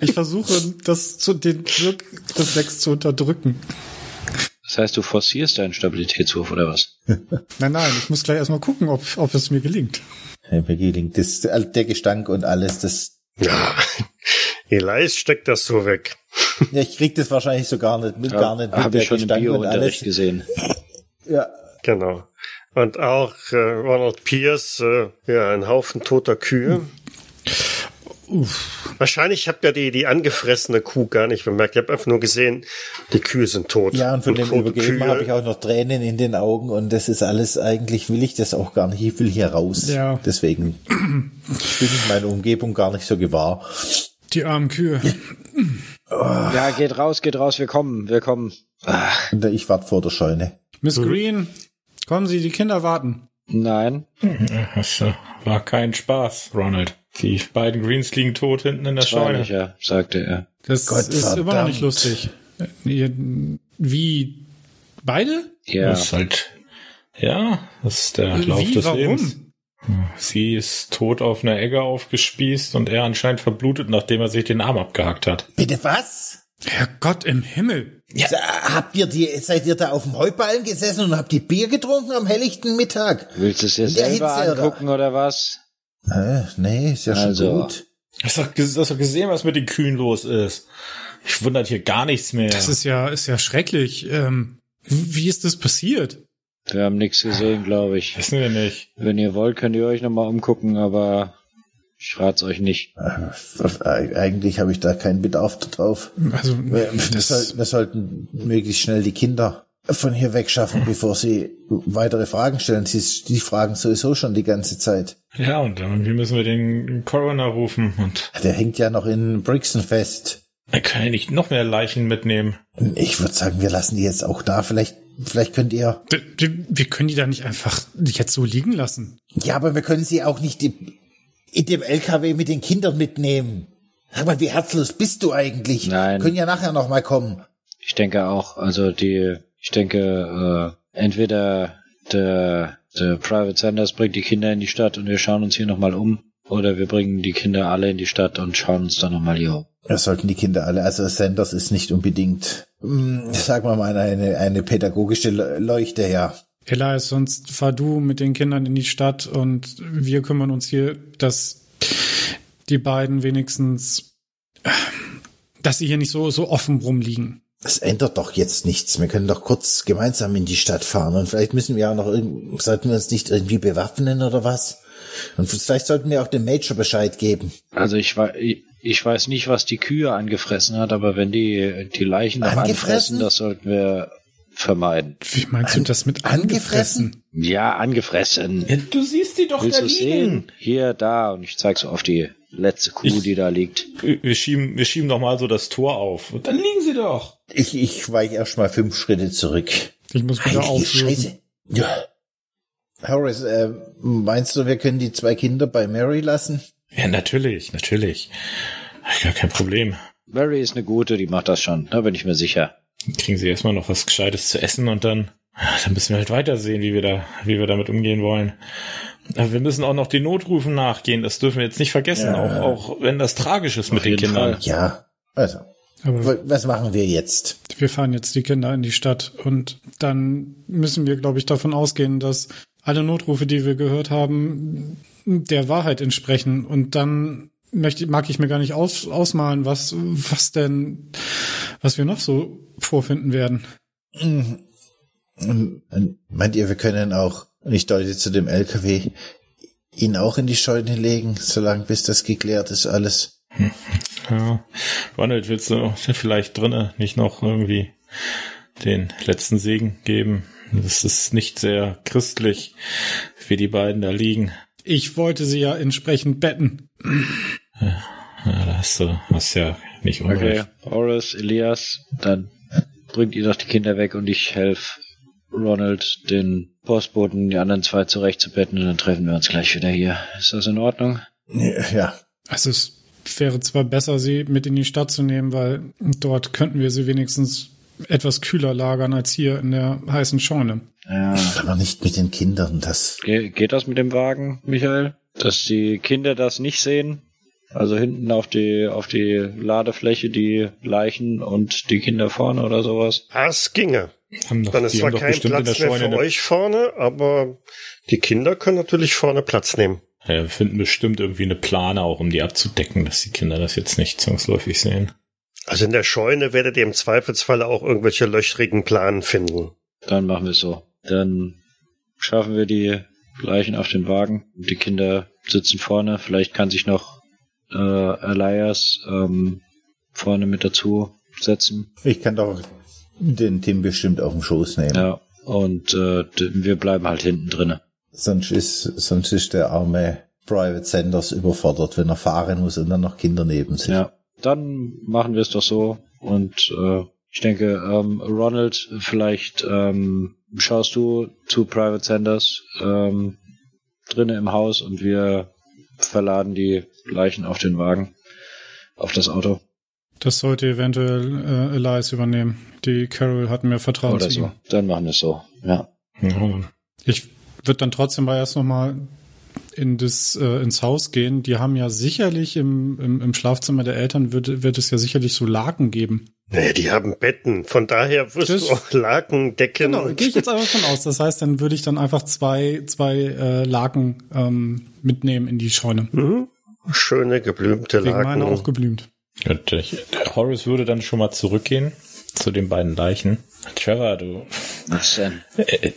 ich versuche, das zu, den Wirkreflex zu unterdrücken.
Das heißt, du forcierst deinen Stabilitätswurf oder was?
Nein, nein, ich muss gleich erstmal gucken, ob, ob es mir gelingt.
Hey, mir gelingt das, der Gestank und alles, das,
Ja. Elias steckt das so weg.
ja, ich krieg das wahrscheinlich so gar nicht mit, gar nicht mit,
Habe ich schon im
Gestank und
Biounterricht
alles.
gesehen.
Ja,
Genau. Und auch äh, Ronald Pierce, äh, ja, ein Haufen toter Kühe. Wahrscheinlich habt ihr die, die angefressene Kuh gar nicht bemerkt. Ihr habt einfach nur gesehen, die Kühe sind tot.
ja, und von dem
tote
Übergeben
Kühe-
habe ich auch noch Tränen in den Augen und das ist alles, eigentlich will ich das auch gar nicht, ich will hier raus.
Ja.
Deswegen bin ich meine Umgebung gar nicht so gewahr.
Die armen Kühe.
Ja, geht raus, geht raus, wir kommen, wir kommen.
Und ich warte vor der Scheune.
Miss Green, kommen Sie, die Kinder warten.
nein,
Das war kein Spaß, Ronald. Die beiden Greens liegen tot hinten in der Scheune.
Scheune, sagte er.
Das
Gott
ist immer noch
verdammt.
nicht lustig. Wie? Beide?
Ja,
Das ist halt, ja, das ist der
Äh,
Lauf
Wie?
des
Warum?
Lebens. Sie ist tot auf einer Egge aufgespießt und er anscheinend verblutet, nachdem er sich den Arm abgehackt hat.
Bitte was?
Herrgott im Himmel.
Ja. Habt ihr die, seid ihr da auf dem Heuballen gesessen und habt die Bier getrunken am helllichten Mittag?
willst du es
der
selber
Hitze, oder?
angucken oder was?
Äh, nee, ist ja schon
Also.
gut.
Hast du hast doch gesehen, was mit den Kühen los ist? Ich wundert hier gar nichts mehr.
Das ist ja, ist ja schrecklich. Ähm, wie ist das passiert?
Wir haben nichts gesehen, glaube ich.
Wissen wir nicht.
Wenn ihr wollt, könnt ihr euch nochmal umgucken, aber ich rat's euch nicht.
Äh, Eigentlich habe ich da keinen Bedarf drauf.
Also,
Wir, wir,
das,
soll, wir sollten möglichst schnell die Kinder von hier wegschaffen, bevor sie weitere Fragen stellen. Sie, die fragen sowieso schon die ganze Zeit.
Ja, und dann wie müssen wir den Coroner rufen und
Der hängt ja noch in Brixen fest.
er kann ja nicht noch mehr Leichen mitnehmen.
Ich würde sagen, wir lassen die jetzt auch da. Vielleicht, vielleicht könnt ihr.
wir, wir- wir können die da nicht einfach jetzt so liegen lassen.
Ja, aber wir können sie auch nicht in dem LKW mit den Kindern mitnehmen. Sag mal, wie herzlos bist du eigentlich?
Nein.
Können ja nachher noch mal kommen.
Ich denke auch, also die, ich denke, äh, entweder der, der Private Sanders bringt die Kinder in die Stadt und wir schauen uns hier nochmal um, oder wir bringen die Kinder alle in die Stadt und schauen uns dann nochmal hier um.
Das sollten die Kinder alle. Also Sanders ist nicht unbedingt, hm, sagen wir mal, eine, eine pädagogische Le- Leuchte, ja.
Elias, sonst fahr du mit den Kindern in die Stadt und wir kümmern uns hier, dass die beiden wenigstens, dass sie hier nicht so, so offen rumliegen.
Das ändert doch jetzt nichts. Wir können doch kurz gemeinsam in die Stadt fahren und vielleicht müssen wir auch noch irgend, sollten wir uns nicht irgendwie bewaffnen oder was? Und vielleicht sollten wir auch dem Major Bescheid geben.
Also ich weiß, ich weiß nicht, was die Kühe angefressen hat, aber wenn die die Leichen noch
Angefressen?
anfressen, das sollten wir vermeiden.
Wie meinst du das mit angefressen?
Ja, angefressen.
Ja, du siehst die doch
Willst
da liegen.
sehen? Hier, da. Und ich zeig so auf die letzte Kuh,
Ich-
die da liegt.
Wir schieben, wir schieben doch mal so das Tor auf. Und dann liegen sie doch.
Ich, ich weiche erst mal fünf Schritte zurück.
Ich muss wieder auflösen.
Scheiße. Ja. Horace, äh, meinst du, wir können die zwei Kinder bei Mary lassen?
Ja, natürlich, natürlich. Gar kein Problem.
Mary ist eine gute, die macht das schon. Da bin ich mir sicher.
Kriegen sie erstmal noch was Gescheites zu essen und dann, ah, dann müssen wir halt weitersehen, wie wir da, wie wir damit umgehen wollen. Aber wir müssen auch noch den Notrufen nachgehen. Das dürfen wir jetzt nicht vergessen,
Ja.
auch, auch wenn das tragisch ist mit den Kindern.
Fall.
Ja. Also,
Aber
wa- was machen wir jetzt?
wir fahren jetzt die Kinder in die Stadt und dann müssen wir, glaube ich, davon ausgehen, dass alle Notrufe, die wir gehört haben, der Wahrheit entsprechen. Und dann möchte, mag ich mir gar nicht aus, ausmalen, was, was denn, was wir noch so vorfinden werden.
Und meint ihr, wir können auch, und ich deute zu dem LKW, ihn auch in die Scheune legen, solange bis das geklärt ist alles?
Ja. Ronald, willst du vielleicht drinnen nicht noch irgendwie den letzten Segen geben? Das ist nicht sehr christlich, wie die beiden da liegen.
Ich wollte sie ja entsprechend betten.
Ja, da hast du, hast ja nicht
Okay,
unrecht.
Horace, Elias, dann bringt ihr doch die Kinder weg und ich helfe Ronald, den Postboten, die anderen zwei zurechtzubetten und dann treffen wir uns gleich wieder hier. Ist das in Ordnung?
Ja.
Also es wäre zwar besser, sie mit in die Stadt zu nehmen, weil dort könnten wir sie wenigstens etwas kühler lagern als hier in der heißen Scheune.
Ja. Aber nicht mit den Kindern, das.
Ge geht das mit dem Wagen, Michael? Dass die Kinder das nicht sehen? Also hinten auf die, auf die Ladefläche die Leichen und die Kinder vorne oder sowas?
Das ginge.
Haben doch,
Dann ist zwar kein
bestimmt in der
Platz mehr für euch vorne, aber die Kinder können natürlich vorne Platz nehmen.
Ja, wir finden bestimmt irgendwie eine Plane auch, um die abzudecken, dass die Kinder das jetzt nicht zwangsläufig sehen.
Also in der Scheune werdet ihr im Zweifelsfall auch irgendwelche löchrigen Planen finden.
Dann machen wir es so. Dann schaffen wir die Leichen auf den Wagen. Die Kinder sitzen vorne. Vielleicht kann sich noch äh, Elias ähm, vorne mit dazu setzen.
Ich kann doch den Tim bestimmt auf den Schoß nehmen.
Ja. Und äh, wir bleiben halt hinten drinne.
Sonst ist, sonst ist der arme Private Sanders überfordert, wenn er fahren muss und dann noch Kinder neben sich.
Ja. Dann machen wir es doch so. Und äh, ich denke, ähm, Ronald, vielleicht ähm, schaust du zu Private Sanders ähm, drinnen im Haus und wir verladen die Leichen auf den Wagen, auf das Auto
Das sollte eventuell äh, Elias übernehmen. Die Carol hat mir Vertrauen
oder
zu
so.
ihm.
Dann machen wir es so. Ja.
Ja,
Ich würde dann trotzdem mal erst noch mal in das, äh, ins Haus gehen. Die haben ja sicherlich im, im, im Schlafzimmer der Eltern wird, wird es ja sicherlich so Laken geben.
Naja, die haben Betten. Von daher wirst
Das-
du auch Laken, Decken.
Genau, gehe ich jetzt einfach von aus. Das heißt, dann würde ich dann einfach zwei, zwei äh, Laken ähm, mitnehmen in die Scheune.
Mhm. Schöne geblümte
Wegen meiner auch
Laken.
geblümt.
Gut, ich, der Horace würde dann schon mal zurückgehen zu den beiden Leichen. Trevor, du
denn?
äh, äh,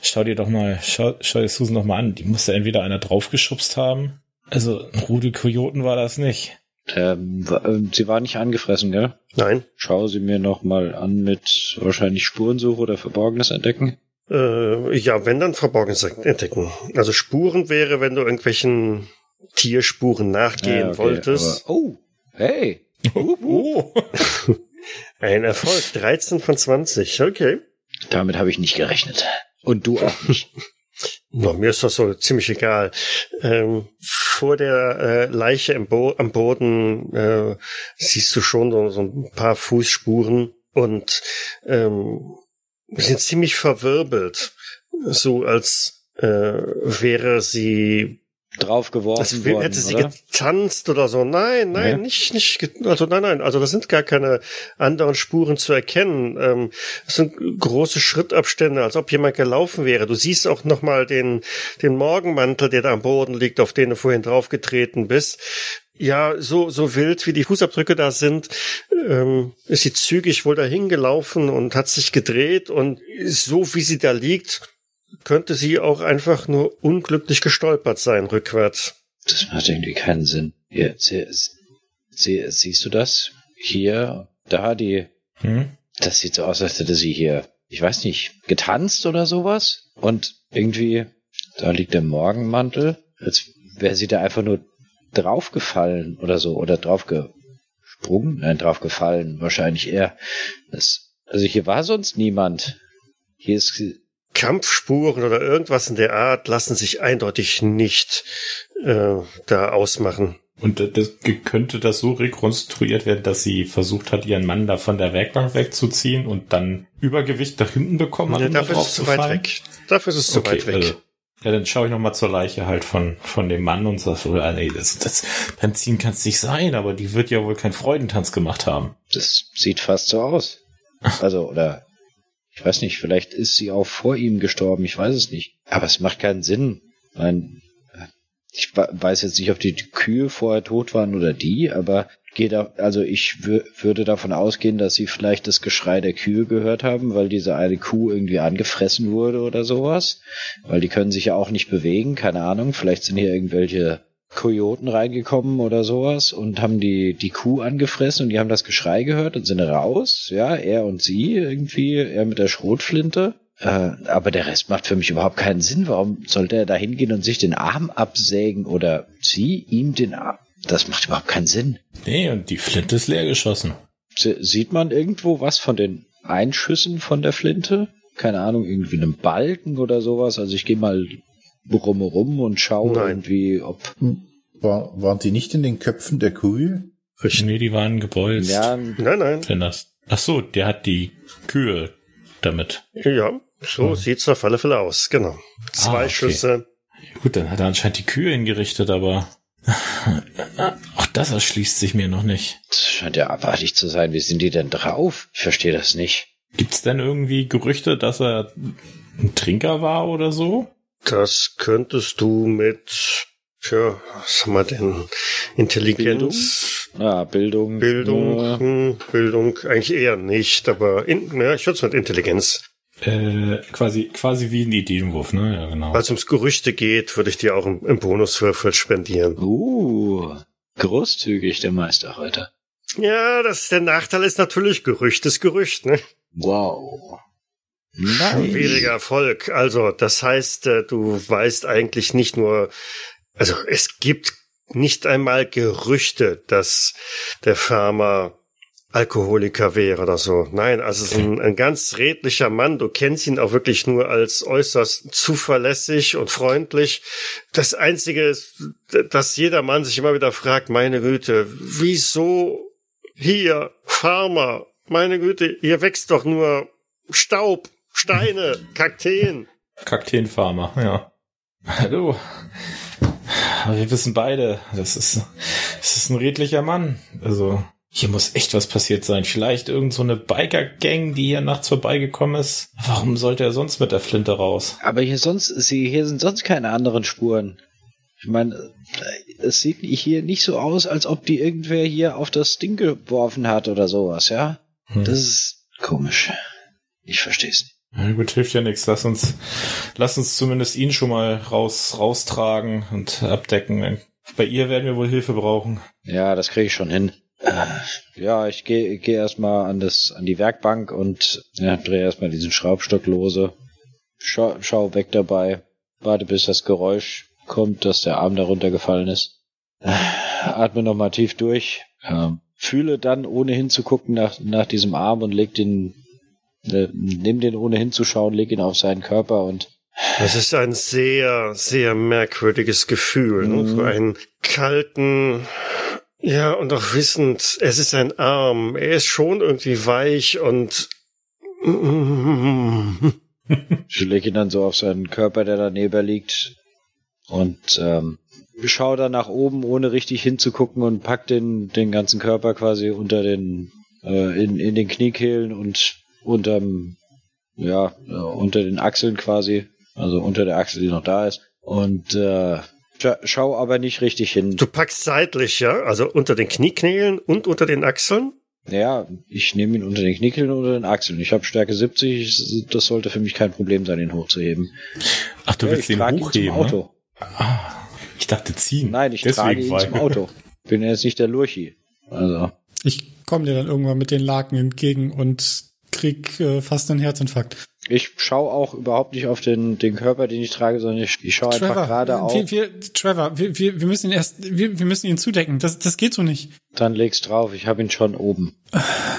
schau dir doch mal, schau, schau dir Susan doch mal an. Die musste entweder einer draufgeschubst haben. Also ein Rudel Kojoten war das nicht.
Ähm, ähm, sie war nicht angefressen, gell?
Nein.
Schau sie mir noch mal an mit wahrscheinlich Spurensuche oder Verborgenes entdecken.
Äh, ja, wenn dann Verborgenes entdecken. Also Spuren wäre, wenn du irgendwelchen Tierspuren nachgehen
Ja, okay,
wolltest.
aber- oh, hey.
Oh.
Ein Erfolg. 13 von 20. Okay.
Damit habe ich nicht gerechnet. Und du auch nicht.
Na, mir ist das so ziemlich egal. Ähm, vor der äh, Leiche Bo am Boden äh, siehst du schon so, so ein paar Fußspuren und ähm, sind ziemlich verwirbelt. So als äh, wäre sie
Draufgeworfen
als wär-
worden,
hätte sie
oder?
getanzt oder so. Nein, nein,
Nee.
nicht, nicht, also nein, nein, also das sind gar keine anderen Spuren zu erkennen. Ähm, das sind große Schrittabstände, als ob jemand gelaufen wäre. Du siehst auch nochmal den, den Morgenmantel, der da am Boden liegt, auf den du vorhin draufgetreten bist. Ja, so, so wild wie die Fußabdrücke da sind, ähm, ist sie zügig wohl dahin gelaufen und hat sich gedreht und so wie sie da liegt, könnte sie auch einfach nur unglücklich gestolpert sein, rückwärts.
Das macht irgendwie keinen Sinn. Hier, sie, sie, siehst du das? Hier, da, die,
Hm?
das sieht so aus, als hätte sie hier, ich weiß nicht, getanzt oder sowas. Und irgendwie, da liegt der Morgenmantel, als wäre sie da einfach nur draufgefallen oder so, oder draufgesprungen, nein, draufgefallen, wahrscheinlich eher. Das, also hier war sonst niemand. Hier ist,
Kampfspuren oder irgendwas in der Art lassen sich eindeutig nicht äh, da ausmachen.
Und das, könnte das so rekonstruiert werden, dass sie versucht hat, ihren Mann da von der Werkbank wegzuziehen und dann Übergewicht nach hinten bekommen hat,
Ja,
um da
dafür ist es
zu
weit
fallen?
weg. Dafür ist es zu
Okay,
weit weg.
also, ja, dann schaue ich noch mal zur Leiche halt von, von dem Mann und sag so, ah, nee, das, das Benzin kann es nicht sein, aber die wird ja wohl keinen Freudentanz gemacht haben.
Das sieht fast so aus. Also, oder ich weiß nicht, vielleicht ist sie auch vor ihm gestorben, ich weiß es nicht. Aber es macht keinen Sinn. Mein, ich weiß jetzt nicht, ob die Kühe vorher tot waren oder die, aber geht da, also ich wür- würde davon ausgehen, dass sie vielleicht das Geschrei der Kühe gehört haben, weil diese eine Kuh irgendwie angefressen wurde oder sowas. Weil die können sich ja auch nicht bewegen, keine Ahnung. Vielleicht sind hier irgendwelche Kojoten reingekommen oder sowas und haben die, die Kuh angefressen und die haben das Geschrei gehört und sind raus. Ja, er und sie irgendwie, er mit der Schrotflinte. Äh, aber der Rest macht für mich überhaupt keinen Sinn. Warum sollte er da hingehen und sich den Arm absägen oder sie ihm den Arm? Das macht überhaupt keinen Sinn.
Nee, und die Flinte ist leer geschossen.
Sie- Sieht man irgendwo was von den Einschüssen von der Flinte? Keine Ahnung, irgendwie einen Balken oder sowas. Also ich gehe mal rum rum und schaue
Nein.
irgendwie, ob
War, waren die nicht in den Köpfen der Kühe?
Nee, die waren gebolzt.
Ja,
Nein, nein.
Wenn das. Ach so, der hat die Kühe damit.
Ja, so sieht's auf alle Fälle aus, genau. Zwei
Ah, okay.
Schüsse.
Gut, dann hat er anscheinend die Kühe hingerichtet, aber auch das erschließt sich mir noch nicht.
das scheint ja abartig zu sein. Wie sind die denn drauf? Ich verstehe das nicht.
Gibt's denn irgendwie Gerüchte, dass er ein Trinker war oder so?
Das könntest du mit, tja, was haben wir denn? Intelligenz,
Ja, Bildung.
Bildung,
Ja.
hm, Bildung, eigentlich eher nicht, aber in, ja, ich würde es mit Intelligenz.
Äh, quasi, quasi wie ein Ideenwurf, ne? Ja, genau.
Weil es ums Gerüchte geht, würde ich dir auch einen, einen Bonuswürfel spendieren.
Uh, großzügig der Meister heute.
Ja, das der Nachteil ist natürlich Gerücht ist Gerücht, ne?
Wow.
Schwieriger Erfolg. Also, das heißt, äh, du weißt eigentlich nicht nur, also es gibt nicht einmal Gerüchte, dass der Farmer Alkoholiker wäre oder so. Nein, also es ist ein, ein ganz redlicher Mann. Du kennst ihn auch wirklich nur als äußerst zuverlässig und freundlich. Das Einzige ist, dass jeder Mann sich immer wieder fragt, meine Güte, wieso hier, Farmer, meine Güte, hier wächst doch nur Staub, Steine, Kakteen.
Kakteenfarmer, ja. Hallo. Aber wir wissen beide, das ist, das ist ein redlicher Mann. Also, hier muss echt was passiert sein. Vielleicht irgend so eine Biker-Gang, die hier nachts vorbeigekommen ist. Warum sollte er sonst mit der Flinte raus?
Aber hier sonst, sie, hier sind sonst keine anderen Spuren. Ich meine, es sieht hier nicht so aus, als ob die irgendwer hier auf das Ding geworfen hat oder sowas, ja?
Hm.
Das ist komisch. Ich verstehe es
Na gut, hilft ja nichts. Lass uns, lass uns zumindest ihn schon mal raus, raustragen und abdecken. Bei ihr werden wir wohl Hilfe brauchen.
Ja, das kriege ich schon hin. Ja, ich gehe geh erstmal an das, an die Werkbank und ja, drehe erstmal diesen Schraubstock lose. Schau, schau weg dabei. Warte, bis das Geräusch kommt, dass der Arm darunter gefallen ist. Atme nochmal tief durch. Ähm, fühle dann, ohne hinzugucken, nach, nach diesem Arm und leg den, äh, nimm den ohne hinzuschauen, leg ihn auf seinen Körper und
Das ist ein sehr, sehr merkwürdiges Gefühl. Ne? So einen kalten, ja, und auch wissend, es ist ein Arm. Er ist schon irgendwie weich und
Ich lege ihn dann so auf seinen Körper, der daneben liegt. Und ähm, schau dann nach oben, ohne richtig hinzugucken und pack den, den ganzen Körper quasi unter den, äh, in, in den Kniekehlen und unterm, ja, äh, unter den Achseln quasi. Also unter der Achsel, die noch da ist. Und äh, scha schau aber nicht richtig hin.
du packst seitlich, ja, also unter den Knieknälen und unter den Achseln.
Ja, ich nehme ihn unter den Kniekehlen und unter den Achseln. Ich habe Stärke 70, das sollte für mich kein Problem sein, ihn hochzuheben.
Ach, du
Ja,
willst
ich
ihn
trage ihn zum
hochheben,
Auto.
ne? Ah, ich dachte ziehen.
Nein, ich
Deswegen
trage ihn zum Auto. Bin jetzt nicht der Lurchi. Also,
Ich komme dir dann irgendwann mit den Laken entgegen und krieg äh, fast einen Herzinfarkt.
ich schaue auch überhaupt nicht auf den, den Körper, den ich trage, sondern ich, ich schaue einfach gerade auf.
wir, wir, Trevor, wir, wir, wir müssen ihn erst, wir, wir müssen ihn zudecken. Das, das geht so nicht.
Dann legst drauf, ich habe ihn schon oben.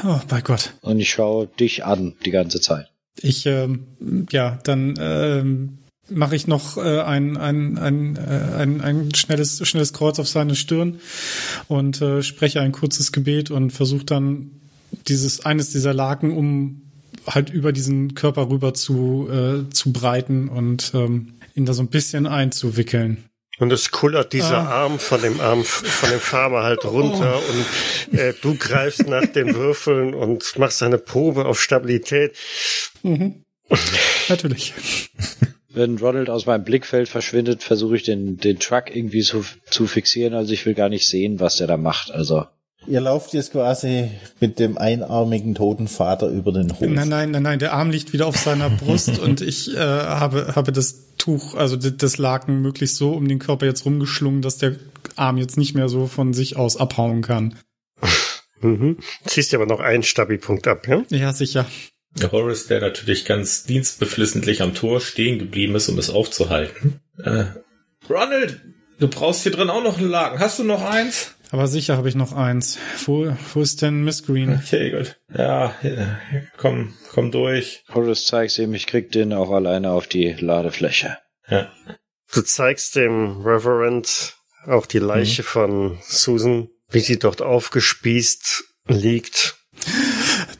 Oh, bei Gott.
Und ich schaue dich an die ganze Zeit.
Ich, ähm, ja, dann ähm, mache ich noch äh, ein, ein, ein, äh, ein, ein schnelles, schnelles Kreuz auf seine Stirn und äh, spreche ein kurzes Gebet und versuche dann dieses eines dieser Laken um halt über diesen Körper rüber zu, äh, zu breiten und ähm, ihn da so ein bisschen einzuwickeln.
Und es kullert dieser
Ah.
Arm von dem Arm von dem Farmer halt runter und äh, du greifst nach den Würfeln und machst eine Probe auf Stabilität.
Natürlich.
Wenn Ronald aus meinem Blickfeld verschwindet, versuche ich den, den Truck irgendwie zu, zu fixieren. Also ich will gar nicht sehen, was der da macht. Also
Ihr lauft jetzt quasi mit dem einarmigen toten Vater über den Hof.
Nein, nein, nein, nein, der Arm liegt wieder auf seiner Brust und ich äh, habe, habe das Tuch, also das Laken möglichst so um den Körper jetzt rumgeschlungen, dass der Arm jetzt nicht mehr so von sich aus abhauen kann.
Mhm. Ziehst dir aber noch einen Stabi-Punkt ab, ja?
Ja, sicher.
Der Horace, der natürlich ganz dienstbeflissentlich am Tor stehen geblieben ist, um es aufzuhalten. Äh, Ronald, du brauchst hier drin auch noch einen Laken. Hast du noch eins?
Aber sicher habe ich noch eins. Wo, wo ist denn Miss Green?
Okay, gut. Ja, komm, komm durch.
Horace zeigt ihm, ich krieg den auch alleine auf die Ladefläche.
Ja.
Du zeigst dem Reverend auch die Leiche von Susan, wie sie dort aufgespießt liegt.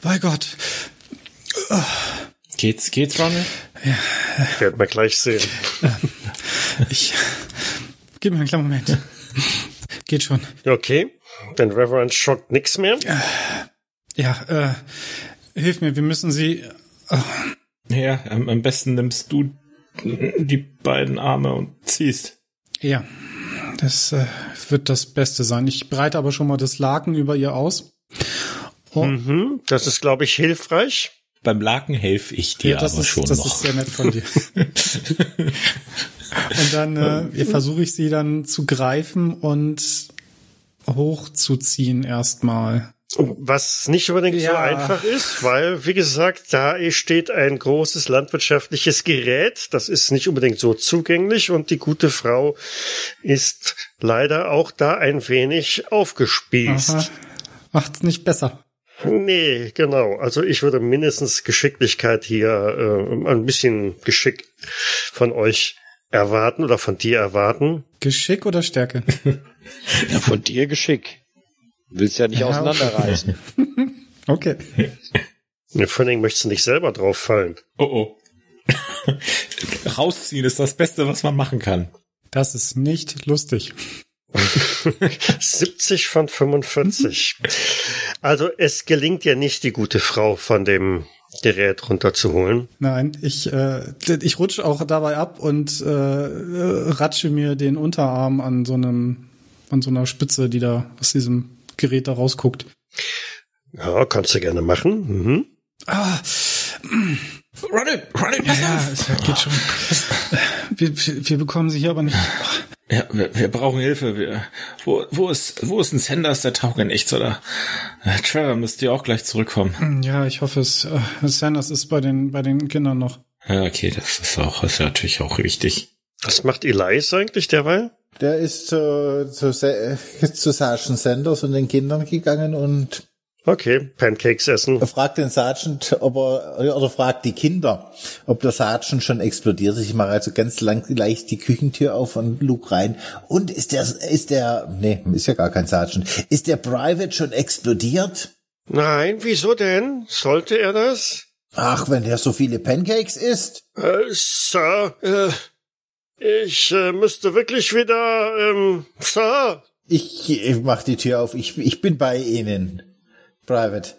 Bei Gott.
Geht's, geht's, Ronald?
Werden wir gleich sehen.
Ich. Gib mir einen kleinen Moment. Geht schon.
Okay, den Reverend schockt nix mehr.
Ja, äh, hilf mir, wir müssen sie.
Ja, am, am besten nimmst du die beiden Arme und ziehst.
Ja, das äh, wird das Beste sein. Ich breite aber schon mal das Laken über ihr aus. Oh,
Mhm, das ist, glaube ich, hilfreich.
Beim Laken helfe ich dir
ja, das
aber
ist,
schon
das
noch.
ist sehr nett von dir. und dann äh, versuche ich sie dann zu greifen und hochzuziehen erstmal.
Was nicht unbedingt so
Ja.
einfach ist, weil, wie gesagt, da steht ein großes landwirtschaftliches Gerät. Das ist nicht unbedingt so zugänglich und die gute Frau ist leider auch da ein wenig aufgespießt.
Aha. Macht's nicht besser.
Nee, genau. Also ich würde mindestens Geschicklichkeit hier, äh, ein bisschen Geschick von euch erwarten oder von dir erwarten.
Geschick oder Stärke?
Ja, von dir Geschick. Willst ja nicht
Ja,
auseinanderreißen.
Okay.
Ja, Vor allen Dingen möchtest du nicht selber drauf fallen.
Oh oh. Rausziehen ist das Beste, was man machen kann.
Das ist nicht lustig.
70 von 45. Also es gelingt ja nicht, die gute Frau von dem Gerät runterzuholen.
Nein, ich, äh, ich rutsche auch dabei ab und äh, ratsche mir den Unterarm an so einem, an so einer Spitze, die da aus diesem Gerät da rausguckt.
Ja, kannst du gerne machen. Mhm.
Ah,
Ronald, Ronald, pass
ja,
auf!
es geht schon. Wir, wir, wir bekommen sie hier aber nicht.
Ja, wir, wir brauchen Hilfe. Wir, wo, wo ist, wo ist ein Sanders, der taugt in nichts, oder? Äh, Trevor müsste ja auch gleich zurückkommen.
Ja, ich hoffe es. Äh, Sanders ist bei den, bei den Kindern noch.
Ja, okay, das ist auch, ist ja natürlich auch wichtig.
Was macht Elias eigentlich derweil?
Der ist zu, zu, zu Sergeant Sanders und den Kindern gegangen und
Okay, Pancakes essen.
er fragt den Sergeant, ob er, oder fragt die Kinder, ob der Sergeant schon explodiert ist. Ich mache also ganz lang, leicht die Küchentür auf und Luke rein. Und ist der, ist der, nee, ist ja gar kein Sergeant. Ist der Private schon explodiert?
Nein, wieso denn? Sollte er das?
Ach, wenn der so viele Pancakes isst.
Äh, Sir, äh, ich äh, müsste wirklich wieder, ähm, Sir.
Ich, ich mach die Tür auf. Ich, ich bin bei Ihnen. Private.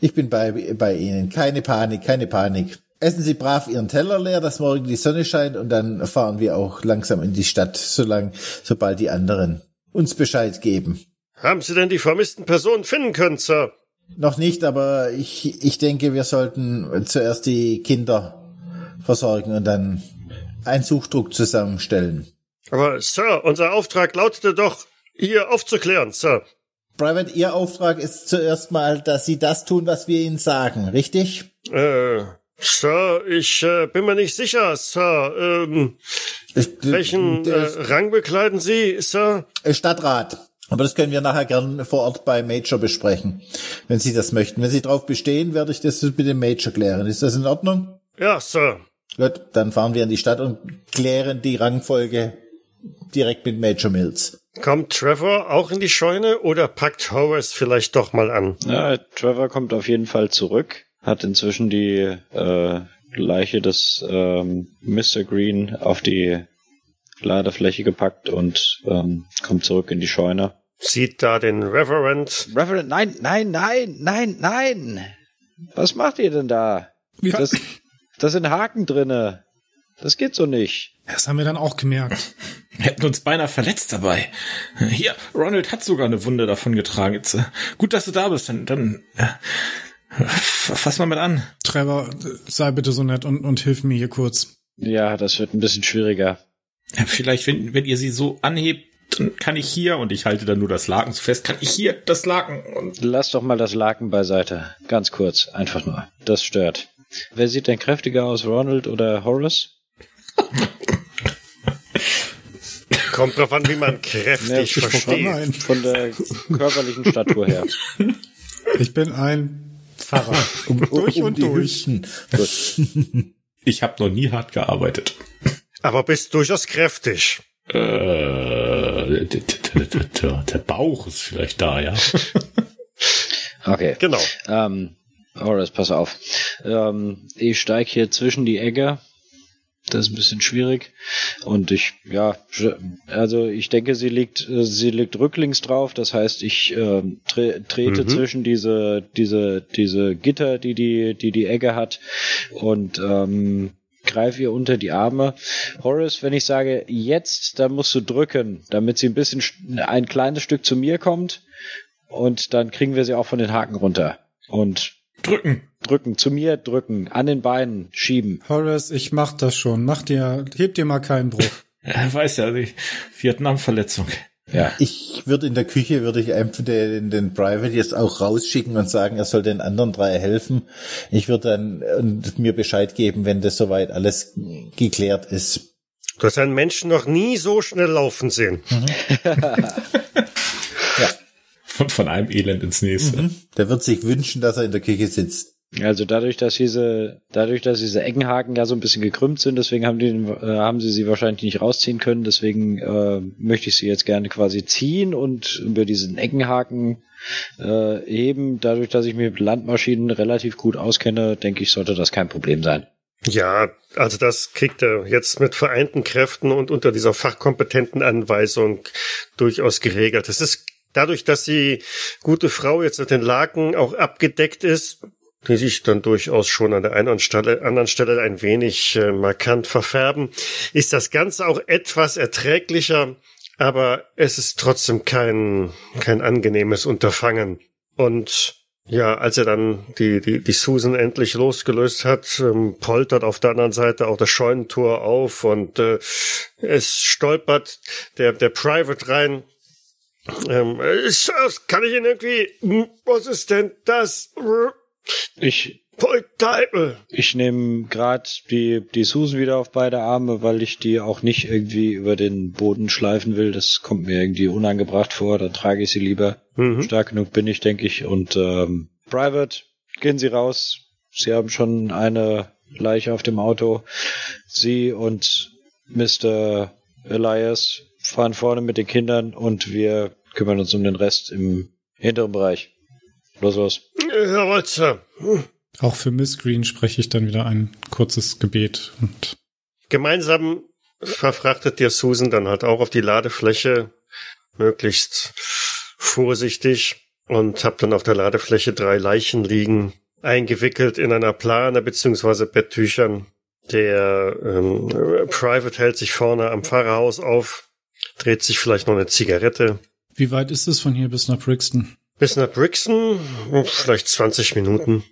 Ich bin bei, bei Ihnen. Keine Panik, keine Panik. Essen Sie brav Ihren Teller leer, dass morgen die Sonne scheint und dann fahren wir auch langsam in die Stadt, solang, sobald die anderen uns Bescheid geben.
Haben Sie denn die vermissten Personen finden können, Sir?
Noch nicht, aber ich, ich denke, wir sollten zuerst die Kinder versorgen und dann einen Suchdruck zusammenstellen.
Aber Sir, unser Auftrag lautete doch, hier aufzuklären, Sir.
Private, Ihr Auftrag ist zuerst mal, dass Sie das tun, was wir Ihnen sagen, richtig?
Äh, Sir, ich äh, bin mir nicht sicher, Sir. Ähm, welchen äh,
Der
Rang bekleiden Sie, Sir?
Stadtrat. Aber das können wir nachher gern vor Ort bei Major besprechen, wenn Sie das möchten. Wenn Sie darauf bestehen, werde ich das mit dem Major klären. Ist das in Ordnung?
Ja, Sir.
Gut, dann fahren wir in die Stadt und klären die Rangfolge direkt mit Major Mills.
Kommt Trevor auch in die Scheune oder packt Horace vielleicht doch mal an?
Ja, Trevor kommt auf jeden Fall zurück, hat inzwischen die äh, Leiche des ähm, Mr. Green auf die Ladefläche gepackt und ähm, kommt zurück in die Scheune.
Sieht da den Reverend.
Reverend, nein, nein, nein, nein, nein! Was macht ihr denn da?
Ja.
Das, das sind Haken drinne. Das geht so nicht.
Das haben wir dann auch gemerkt.
Hätten uns beinahe verletzt dabei. Hier, Ronald hat sogar eine Wunde davon getragen. Jetzt, äh, gut, dass du da bist. Dann, dann äh, fass mal mit an.
Trevor, sei bitte so nett und, und hilf mir hier kurz.
Ja, das wird ein bisschen schwieriger.
Vielleicht, wenn, wenn ihr sie so anhebt, dann kann ich hier, und ich halte dann nur das Laken so fest, kann ich hier das Laken und
Lass doch mal das Laken beiseite. Ganz kurz, einfach nur. Das stört. Wer sieht denn kräftiger aus, Ronald oder Horace?
Kommt drauf an, wie man kräftig
Ja,
versteht.
Von der körperlichen Statur her.
ich bin ein Pfarrer. durch und
die
durch.
Hüften.
ich habe noch nie hart gearbeitet.
Aber bist durchaus kräftig.
Äh, der, der, der, der Bauch ist vielleicht da, ja.
Okay.
Genau.
Ähm, Horace, pass auf. Ähm, ich steig hier zwischen die Egge. Das ist ein bisschen schwierig. Und ich, ja, also ich denke, sie liegt, äh, sie liegt rücklings drauf. Das heißt, ich ähm, tre trete
Mhm.
zwischen diese, diese, diese Gitter, die die, die die Egge hat, und ähm, greife ihr unter die Arme. Horace, wenn ich sage jetzt, dann musst du drücken, damit sie ein bisschen, ein kleines Stück zu mir kommt. Und dann kriegen wir sie auch von den Haken runter. Und
Drücken.
Drücken, zu mir drücken, an den Beinen schieben.
Horace, ich mach das schon. Mach dir, heb dir mal keinen Bruch.
Er weiß ja, die Vietnam-Verletzung.
Ja.
Ich würde in der Küche, würde ich einfach den, den Private jetzt auch rausschicken und sagen, er soll den anderen drei helfen. Ich würde dann und mir Bescheid geben, wenn das soweit alles geklärt ist.
Du hast einen Menschen noch nie so schnell laufen sehen.
Von, von einem Elend ins nächste.
Der wird sich wünschen, dass er in der Küche sitzt.
Also dadurch, dass diese, dadurch, dass diese Eckenhaken ja so ein bisschen gekrümmt sind, deswegen haben die, äh, haben sie sie wahrscheinlich nicht rausziehen können. Deswegen äh, möchte ich sie jetzt gerne quasi ziehen und über diesen Eckenhaken äh, heben. Dadurch, dass ich mich mit Landmaschinen relativ gut auskenne, denke ich, sollte das kein Problem sein.
Ja, also das kriegt er jetzt mit vereinten Kräften und unter dieser fachkompetenten Anweisung durchaus geregelt. Es ist dadurch, dass die gute Frau jetzt mit den Laken auch abgedeckt ist, die sich dann durchaus schon an der einen Stelle, anderen Stelle ein wenig äh, markant verfärben, ist das Ganze auch etwas erträglicher, aber es ist trotzdem kein, kein angenehmes Unterfangen. Und ja, als er dann die, die, die Susan endlich losgelöst hat, ähm, poltert auf der anderen Seite auch das Scheunentor auf und äh, es stolpert der, der Private rein. Ähm, das, kann ich ihn irgendwie, hm, was ist denn das?
Ich, ich nehme gerade die, die Susan wieder auf beide Arme, weil ich die auch nicht irgendwie über den Boden schleifen will. Das kommt mir irgendwie unangebracht vor. Dann trage ich sie lieber.
Mhm.
Stark genug bin ich, denke ich. Und ähm, Private, gehen Sie raus. Sie haben schon eine Leiche auf dem Auto. Sie und Mr. Elias fahren vorne mit den Kindern und wir kümmern uns um den Rest im hinteren Bereich. Los, los.
Jawohl, Sir.
Auch für Miss Green spreche ich dann wieder ein kurzes Gebet und
Gemeinsam verfrachtet ihr Susan dann halt auch auf die Ladefläche, möglichst vorsichtig, und habt dann auf der Ladefläche drei Leichen liegen, eingewickelt in einer Plane beziehungsweise Betttüchern. Der ähm, Private hält sich vorne am Fahrerhaus auf, dreht sich vielleicht noch eine Zigarette.
wie weit ist es von hier bis nach Brixton?
Bis nach Brixton, vielleicht 20 Minuten.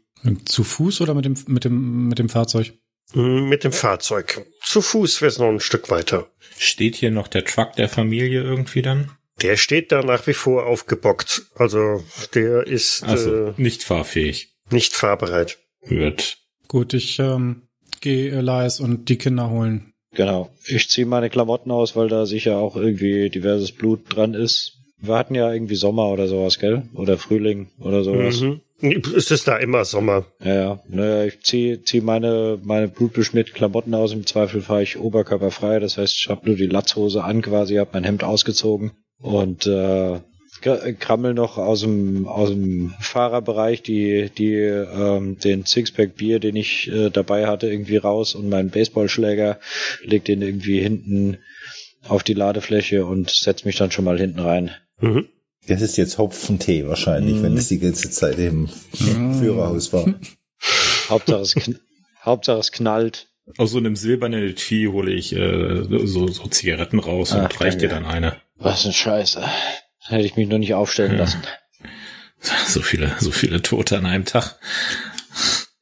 Zu Fuß oder mit dem mit dem mit dem Fahrzeug?
Mit dem Fahrzeug. Zu Fuß wäre es noch ein Stück weiter.
Steht hier noch der Truck der Familie irgendwie dann?
Der steht da nach wie vor aufgebockt. Also der ist
Also
äh,
nicht fahrfähig.
nicht fahrbereit.
Wird.
Gut, ich ähm, gehe Elias und die Kinder holen.
Genau. Ich ziehe meine Klamotten aus, weil da sicher auch irgendwie diverses Blut dran ist. Wir hatten ja irgendwie Sommer oder sowas, gell? Oder Frühling oder sowas.
Mhm. Es ist da immer Sommer.
Ja, ja. Naja, ich ziehe zieh meine, meine blutbeschmierte Klamotten aus. Im Zweifel fahre ich oberkörperfrei. Das heißt, ich habe nur die Latzhose an quasi, habe mein Hemd ausgezogen und äh, kr- krammel noch aus dem, aus dem Fahrerbereich die, die, ähm, den Sixpack Bier, den ich äh, dabei hatte, irgendwie raus und meinen Baseballschläger, leg den irgendwie hinten auf die Ladefläche und setz mich dann schon mal hinten rein.
Mhm.
Das ist jetzt Hopfentee wahrscheinlich, wenn das die ganze Zeit im Führerhaus war.
Hauptsache es, kn Hauptsache es knallt.
Aus so einem silbernen Etui hole ich äh, so, so Zigaretten raus
Ach,
und reich dir dann eine.
Was eine Scheiße. Hätte ich mich nur nicht aufstellen
Ja.
lassen.
So viele, so viele Tote an einem Tag.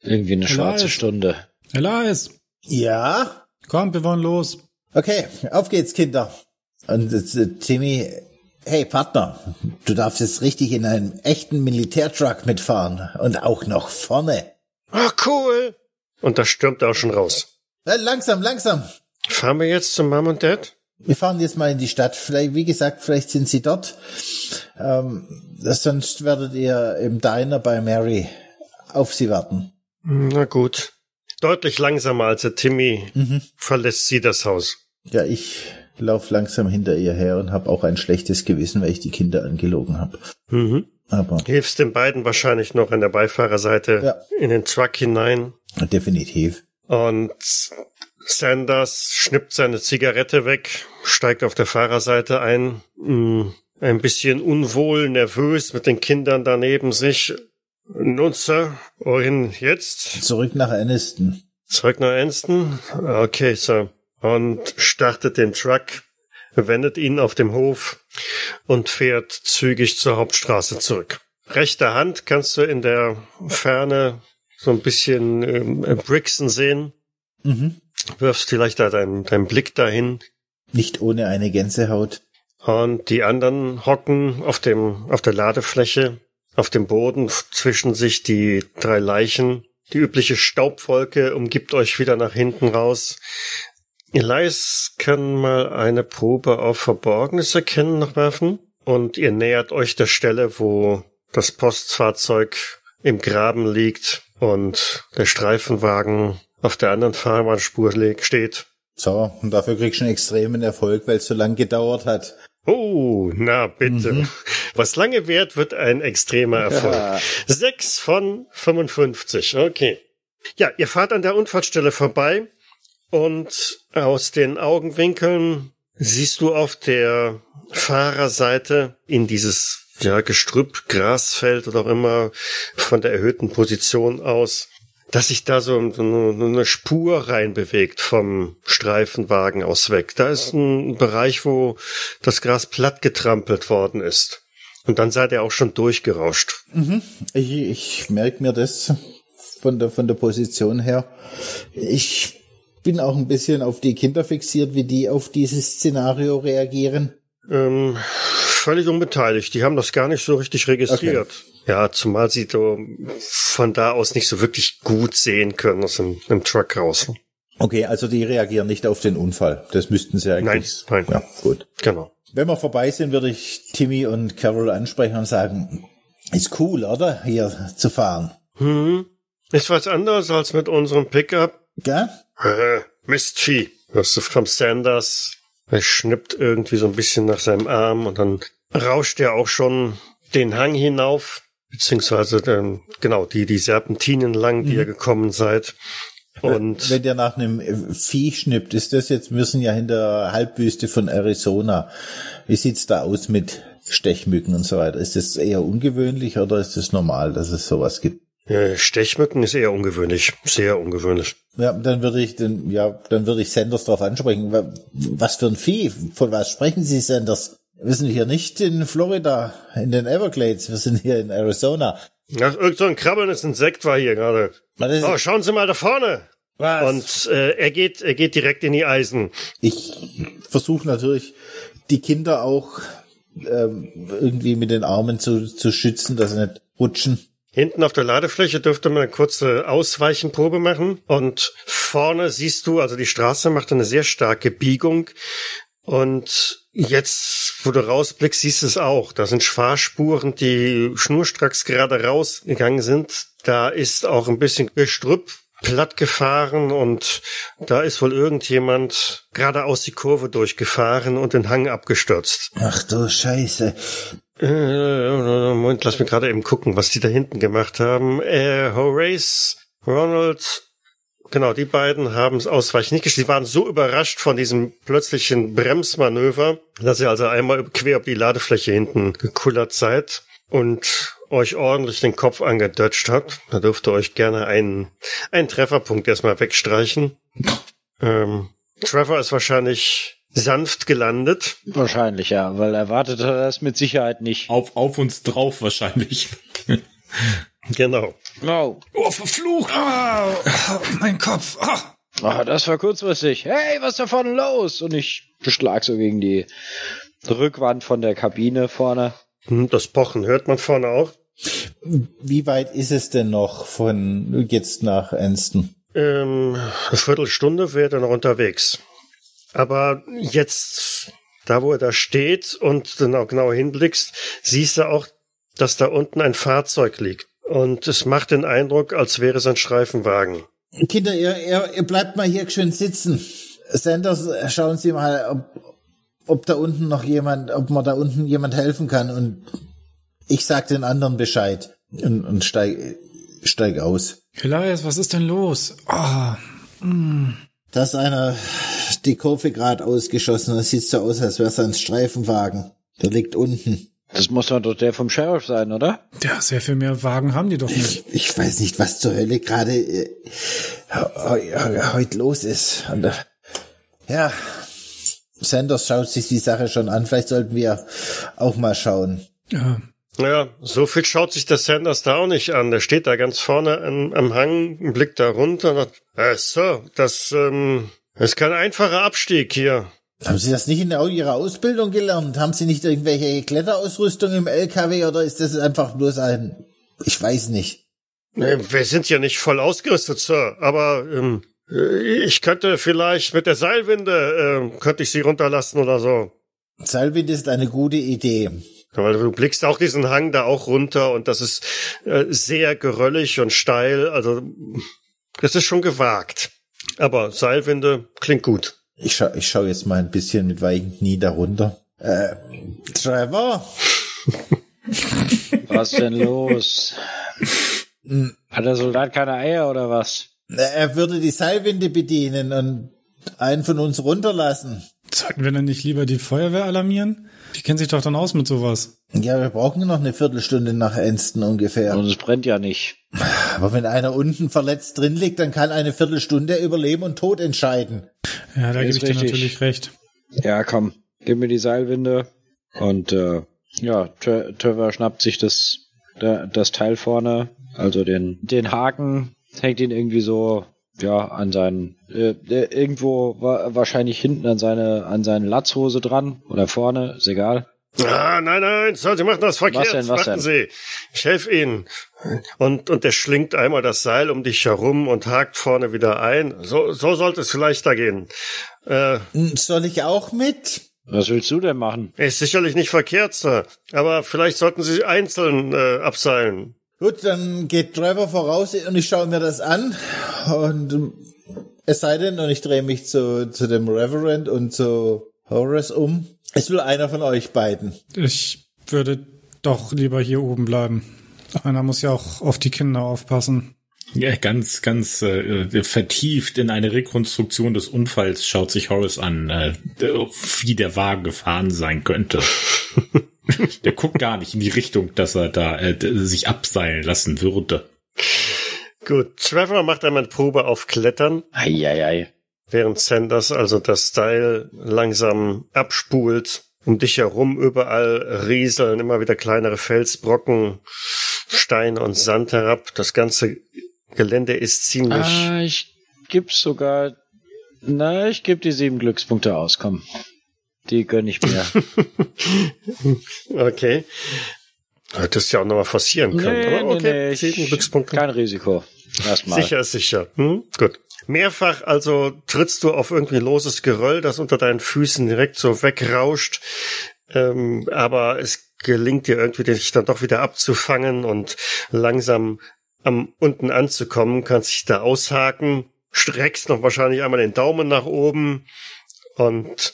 Irgendwie eine schwarze
Elias.
Stunde.
Elias,
Ja,
komm, wir wollen los.
okay, auf geht's, Kinder. Und äh, Timmy, hey Partner, du darfst jetzt richtig in einem echten Militärtruck mitfahren und auch noch vorne.
Ah, cool. Und da stürmt er auch schon raus.
Äh, langsam, langsam.
Fahren wir jetzt zum Mom und Dad?
Wir fahren jetzt mal in die Stadt. Vielleicht, wie gesagt, vielleicht sind sie dort. Ähm, sonst werdet ihr im Diner bei Mary auf sie warten.
Na gut. Deutlich langsamer als der Timmy
Mhm.
verlässt sie das Haus.
Ja, ich lauf langsam hinter ihr her und habe auch ein schlechtes Gewissen, weil ich die Kinder angelogen habe.
Mhm.
Aber
Hilfst den beiden wahrscheinlich noch an der Beifahrerseite
Ja.
in den Truck hinein.
definitiv.
Und Sanders schnippt seine Zigarette weg, steigt auf der Fahrerseite ein, mh, ein bisschen unwohl, nervös mit den Kindern daneben sich. Nun, Sir, wohin jetzt?
Zurück nach Aniston.
Zurück nach Anston? Okay, Sir. Und startet den Truck, wendet ihn auf dem Hof und fährt zügig zur Hauptstraße zurück. Rechter Hand kannst du in der Ferne so ein bisschen ähm, Brixen sehen.
Mhm.
Wirfst vielleicht da deinen, deinen Blick dahin.
Nicht ohne eine Gänsehaut.
Und die anderen hocken auf dem, auf der Ladefläche, auf dem Boden zwischen sich die drei Leichen. Die übliche Staubwolke umgibt euch wieder nach hinten raus. Elias kann mal eine Probe auf Verborgenes erkennen noch werfen. Und ihr nähert euch der Stelle, wo das Postfahrzeug im Graben liegt und der Streifenwagen auf der anderen Fahrbahnspur steht.
So, und dafür kriegst du einen extremen Erfolg, weil es so lang gedauert hat.
Oh, na bitte. Was lange währt, wird ein extremer Erfolg.
Ja.
Sechs von 55. Okay. Ja, ihr fahrt an der Unfallstelle vorbei und aus den Augenwinkeln siehst du auf der Fahrerseite in dieses ja, Gestrüpp, Grasfeld oder auch immer von der erhöhten Position aus, dass sich da so eine Spur reinbewegt vom Streifenwagen aus weg. Da ist ein Bereich, wo das Gras platt getrampelt worden ist. Und dann seid ihr auch schon durchgerauscht.
Ich, ich merke mir das von der, von der Position her. Ich bin auch ein bisschen auf die Kinder fixiert, wie die auf dieses Szenario reagieren.
Ähm, völlig unbeteiligt. Die haben das gar nicht so richtig registriert. Ja, zumal sie so von da aus nicht so wirklich gut sehen können aus dem, dem Truck raus.
Okay, also die reagieren nicht auf den Unfall. Das müssten sie eigentlich.
Nein, nein.
Ja, gut.
Genau.
Wenn wir vorbei sind, würde ich Timmy und Carol ansprechen und sagen, ist cool, oder? Hier zu fahren.
Hm. Ist was anderes als mit unserem Pickup.
Gell?
Äh, Mistvieh. Hörst du vom Sanders? Er schnippt irgendwie so ein bisschen nach seinem Arm und dann rauscht er auch schon den Hang hinauf, beziehungsweise ähm, genau die die Serpentinen lang, die ihr gekommen seid. Und
Wenn der nach einem äh, Vieh schnippt, ist das jetzt, wir sind ja in der Halbwüste von Arizona. Wie sieht's da aus mit Stechmücken und so weiter? Ist das eher ungewöhnlich oder ist es normal, dass es sowas gibt?
Äh, Stechmücken ist eher ungewöhnlich, sehr ungewöhnlich.
Ja, dann würde ich den, ja, dann würde ich Sanders darauf ansprechen. Wa- Was für ein Vieh? Von was sprechen Sie, Sanders? Wir sind hier nicht in Florida, in den Everglades. Wir sind hier in Arizona.
Ach, irgend so ein krabbelndes Insekt war hier gerade. Oh, schauen Sie mal da vorne.
Was?
Und äh, er geht, er geht direkt in die Eisen.
Ich versuche natürlich, die Kinder auch ähm, irgendwie mit den Armen zu, zu schützen, dass sie nicht rutschen.
Hinten auf der Ladefläche dürfte man eine kurze Ausweichenprobe machen. Und vorne siehst du, also die Straße macht eine sehr starke Biegung. Und jetzt, wo du rausblickst, siehst du es auch. Da sind Fahrspuren, die schnurstracks gerade rausgegangen sind. Da ist auch ein bisschen Gestrüpp platt gefahren und da ist wohl irgendjemand geradeaus die Kurve durchgefahren und den Hang abgestürzt.
Ach du Scheiße.
Äh, Moment, lass mich gerade eben gucken, was die da hinten gemacht haben. Äh, Horace, Ronald, genau, die beiden haben es ausweichen nicht geschafft. Die waren so überrascht von diesem plötzlichen Bremsmanöver, dass ihr also einmal quer auf die Ladefläche hinten gekullert seid und euch ordentlich den Kopf angedutscht habt. Da dürft ihr euch gerne einen, einen Trefferpunkt erstmal wegstreichen. Ähm, Trevor ist wahrscheinlich sanft gelandet.
Wahrscheinlich, ja, weil erwartet hat er das mit Sicherheit nicht.
Auf, auf uns drauf wahrscheinlich.
Genau.
Oh,
Oh, verflucht!
Ah, mein Kopf. Ah.
ah, das war kurzfristig. Hey, was ist da vorne los? Und ich beschlag so gegen die Rückwand von der Kabine vorne.
Hm, Das Pochen hört man vorne auch.
Wie weit ist es denn noch von jetzt nach Anston?
Ähm, eine Viertelstunde wäre er noch unterwegs. Aber jetzt, da wo er da steht und dann auch genau hinblickst, siehst du auch, dass da unten ein Fahrzeug liegt. Und es macht den Eindruck, als wäre es ein Streifenwagen.
Kinder, ihr, ihr, ihr bleibt mal hier schön sitzen. Sanders, schauen Sie mal, ob, ob da unten noch jemand, ob mir da unten jemand helfen kann und ich sag den anderen Bescheid und, und steig, steig aus.
Elias, was ist denn los? Ah,
Da ist einer die Kurve gerade ausgeschossen. Das sieht so aus, als wäre es ein Streifenwagen. Der liegt unten.
Das muss doch der vom Sheriff sein, oder?
ja, sehr viel mehr Wagen haben die doch nicht.
Ich weiß nicht, was zur Hölle gerade äh, heu- heu- heute los ist. Und, äh, ja, Sanders schaut sich die Sache schon an. Vielleicht sollten wir auch mal schauen.
Ja,
Ja, so viel schaut sich der Sanders da auch nicht an. Der steht da ganz vorne am, am Hang, blickt da runter und sagt, äh, Sir, das ähm, ist kein einfacher Abstieg hier.
Haben Sie das nicht in Ihrer Ausbildung gelernt? Haben Sie nicht irgendwelche Kletterausrüstung im LKW oder ist das einfach bloß ein, ich weiß nicht.
Wir sind ja nicht voll ausgerüstet, Sir, aber ähm, äh, ich könnte vielleicht mit der Seilwinde, äh, könnte ich sie runterlassen oder so.
Seilwind ist eine gute Idee.
Weil du blickst auch diesen Hang da auch runter und das ist äh, sehr geröllig und steil, also das ist schon gewagt. Aber Seilwinde klingt gut.
Ich schau, ich schau jetzt mal ein bisschen mit weichen Knie darunter. Äh, Trevor?
Was denn los? Hat der Soldat keine Eier oder was?
Er würde die Seilwinde bedienen und einen von uns runterlassen.
sollten wir denn nicht lieber die Feuerwehr alarmieren? Die kennen sich doch dann aus mit sowas.
Ja, wir brauchen noch eine Viertelstunde nach Enston ungefähr.
Und es brennt ja nicht.
Aber wenn einer unten verletzt drin liegt, dann kann eine Viertelstunde über Leben und Tod entscheiden.
Ja, da gebe ich dir natürlich recht.
Ja, komm, gib mir die Seilwinde. Und äh, ja, Tre Trevor schnappt sich das, da, das Teil vorne, also den, den Haken, hängt ihn irgendwie so, ja, an seinen, äh, irgendwo wa wahrscheinlich hinten an seine, an seine Latzhose dran oder vorne, ist egal.
Ah, nein, nein, Sir, Sie machen das verkehrt.
Was denn, was
Warten
denn?
Sie. Ich helfe Ihnen. Und, und er schlingt einmal das Seil um dich herum und hakt vorne wieder ein. So, so sollte es vielleicht da gehen. Äh,
Soll ich auch mit?
Was willst du denn machen?
ist sicherlich nicht verkehrt, Sir. Aber vielleicht sollten Sie einzeln äh, abseilen.
Gut, dann geht Trevor voraus und ich schaue mir das an. Und ähm, es sei denn, und ich drehe mich zu, zu dem Reverend und zu Horace um. Es will einer von euch beiden.
Ich würde doch lieber hier oben bleiben. Einer muss ja auch auf die Kinder aufpassen.
Ja, ganz, ganz äh, vertieft in eine Rekonstruktion des Unfalls schaut sich Horace an, äh, wie der Wagen gefahren sein könnte. der guckt gar nicht in die Richtung, dass er da äh, sich abseilen lassen würde.
Gut, Trevor macht einmal eine Probe auf Klettern,
Eieiei.
während Sanders also das Seil langsam abspult. Um dich herum überall rieseln immer wieder kleinere Felsbrocken, Steine und Sand herab. Das ganze Gelände ist ziemlich...
Ah, ich gib's sogar. Na, ich geb die sieben Glückspunkte aus, komm. Die gönn ich mir.
Okay. Hättest ja auch nochmal forcieren können. aber okay, sieben
ich-
Glückspunkte.
Kein Risiko. Erstmal.
Sicher ist sicher. Hm? Gut. Mehrfach also trittst du auf irgendwie loses Geröll, das unter deinen Füßen direkt so wegrauscht. Ähm, aber es gelingt dir irgendwie, dich dann doch wieder abzufangen und langsam am unten anzukommen, kannst dich da aushaken, streckst noch wahrscheinlich einmal den Daumen nach oben und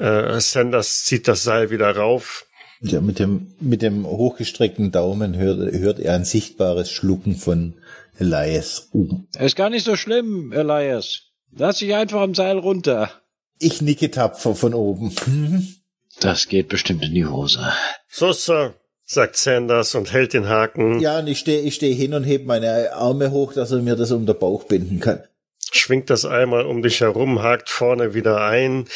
äh, Sanders zieht das Seil wieder rauf.
Ja, mit dem, mit dem hochgestreckten Daumen hört, hört er ein sichtbares Schlucken von Elias. Uh.
Ist gar nicht so schlimm, Elias. Lass dich einfach am Seil runter.
Ich nicke tapfer von oben. Mhm.
Das geht bestimmt in die Hose.
So, Sir, sagt Sanders und hält den Haken.
Ja, und ich stehe ich steh hin und heb meine Arme hoch, dass er mir das um den Bauch binden kann.
schwingt das einmal um dich herum, hakt vorne wieder ein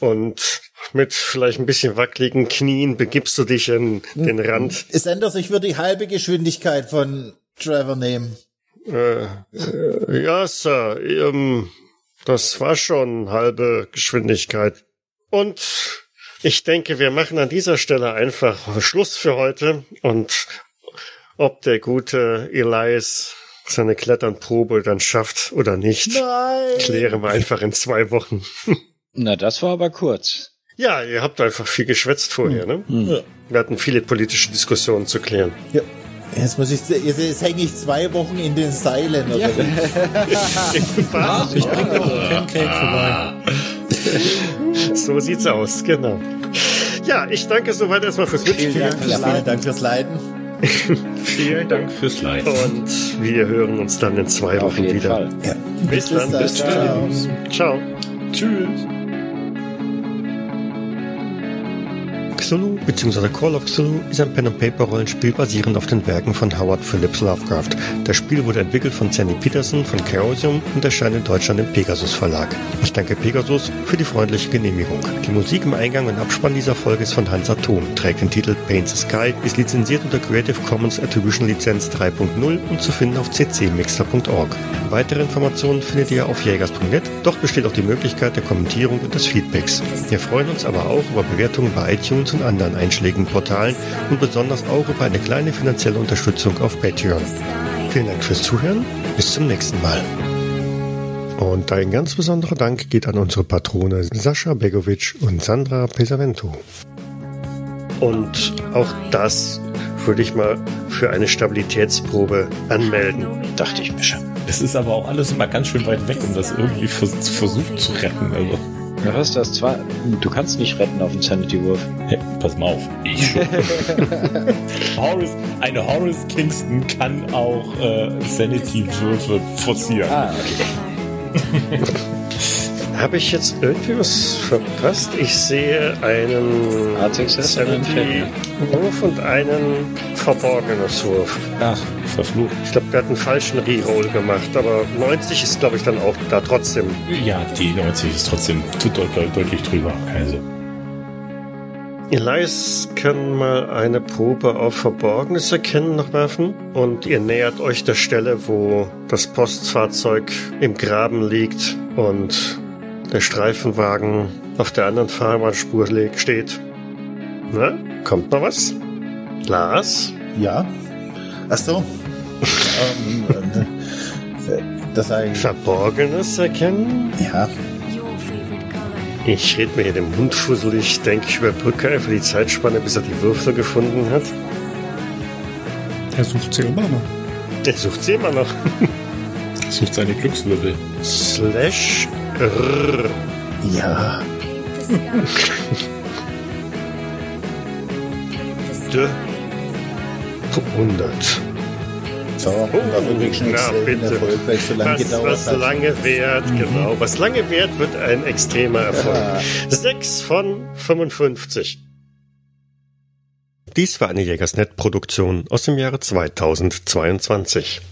und mit vielleicht ein bisschen wackeligen Knien begibst du dich in den Rand.
Es ändert sich, ich würde die halbe Geschwindigkeit von Trevor nehmen.
Äh, äh, ja, Sir, ähm, das war schon halbe Geschwindigkeit. Und ich denke, wir machen an dieser Stelle einfach Schluss für heute und ob der gute Elias seine Kletternprobe dann schafft oder nicht,
Nein!
klären wir einfach in zwei Wochen.
Na, das war aber kurz.
Ja, ihr habt einfach viel geschwätzt vorher, ne?
Ja.
Wir hatten viele politische Diskussionen zu klären.
Ja. Jetzt muss ich, jetzt, jetzt hänge ich zwei Wochen in den Seilen. Oder wie?
Was?
Ich bringe auch einen Pancake vorbei.
so sieht's aus, genau. Ja, ich danke soweit erstmal fürs
Vielen
Mitspielen.
Dank, ja, vielen Dank fürs Leiden.
Vielen Dank fürs Leid.
Und wir hören uns dann in zwei
Auf
Wochen
jeden
wieder.
Fall.
Ja.
Bis dann.
dann.
Bis
Ciao.
dann. Ciao.
Tschüss.
Cthulhu bzw. Call of Cthulhu ist ein Pen-and-Paper-Rollenspiel basierend auf den Werken von Howard Phillips Lovecraft. Das Spiel wurde entwickelt von Sandy Peterson von Chaosium und erscheint in Deutschland im Pegasus Verlag. Ich danke Pegasus für die freundliche Genehmigung. Die Musik im Eingang und Abspann dieser Folge ist von Hans Atom, trägt den Titel Paint the Sky, ist lizenziert unter Creative Commons Attribution Lizenz 3.0 und zu finden auf ccmixter.org. Weitere Informationen findet ihr auf jägers.net, dort besteht auch die Möglichkeit der Kommentierung und des Feedbacks. Wir freuen uns aber auch über Bewertungen bei iTunes und anderen einschlägigen Portalen und besonders auch über eine kleine finanzielle Unterstützung auf Patreon. Vielen Dank fürs Zuhören, bis zum nächsten Mal. Und ein ganz besonderer Dank geht an unsere Patrone Sascha Begovic und Sandra Pesavento. Und auch das würde ich mal für eine Stabilitätsprobe anmelden.
Dachte ich mir schon.
Es ist aber auch alles immer ganz schön weit weg, um das irgendwie vers versucht zu retten. Also,
Ja, was ist das? Zwar, du kannst nicht retten auf den Sanity-Wurf.
hey, pass mal auf. Ich schon. Horace, eine Horace Kingston kann auch äh, Sanity-Würfe forcieren.
Ah, okay.
Habe ich jetzt irgendwie was verpasst? Ich sehe einen
A6
Sanity-Wurf und einen verborgenes Wurf.
Ach, verflucht.
Ich glaube, der hat einen falschen Reroll gemacht, aber 90 ist, glaube ich, dann auch da trotzdem.
Ja, die 90 ist trotzdem deut deut deutlich drüber. Also,
Elias kann mal eine Probe auf Verborgenes erkennen noch werfen und ihr nähert euch der Stelle, wo das Postfahrzeug im Graben liegt und der Streifenwagen auf der anderen Fahrbahnspur steht. Na, kommt noch was? Lars?
Ja. Ach so. ähm, äh, das sage ich.
Verborgenes erkennen?
Ja.
Ich red mir hier den Mund fusselig, denke ich überbrücke einfach die Zeitspanne, bis er die Würfel gefunden hat.
Er sucht sie immer noch.
Der sucht sie immer noch.
sucht seine Glückswürfel.
Slash R.
Ja.
De 100.
So, und dafür kriegst du einen
na
extremen
bitte.
Erfolg, weil es so lange
Was,
gedauert
was
hat.
lange währt, genau. Was lange währt, wird ein extremer Erfolg.
Ja.
6 von 55. Dies war eine Jägersnet-Produktion aus dem Jahre 2022.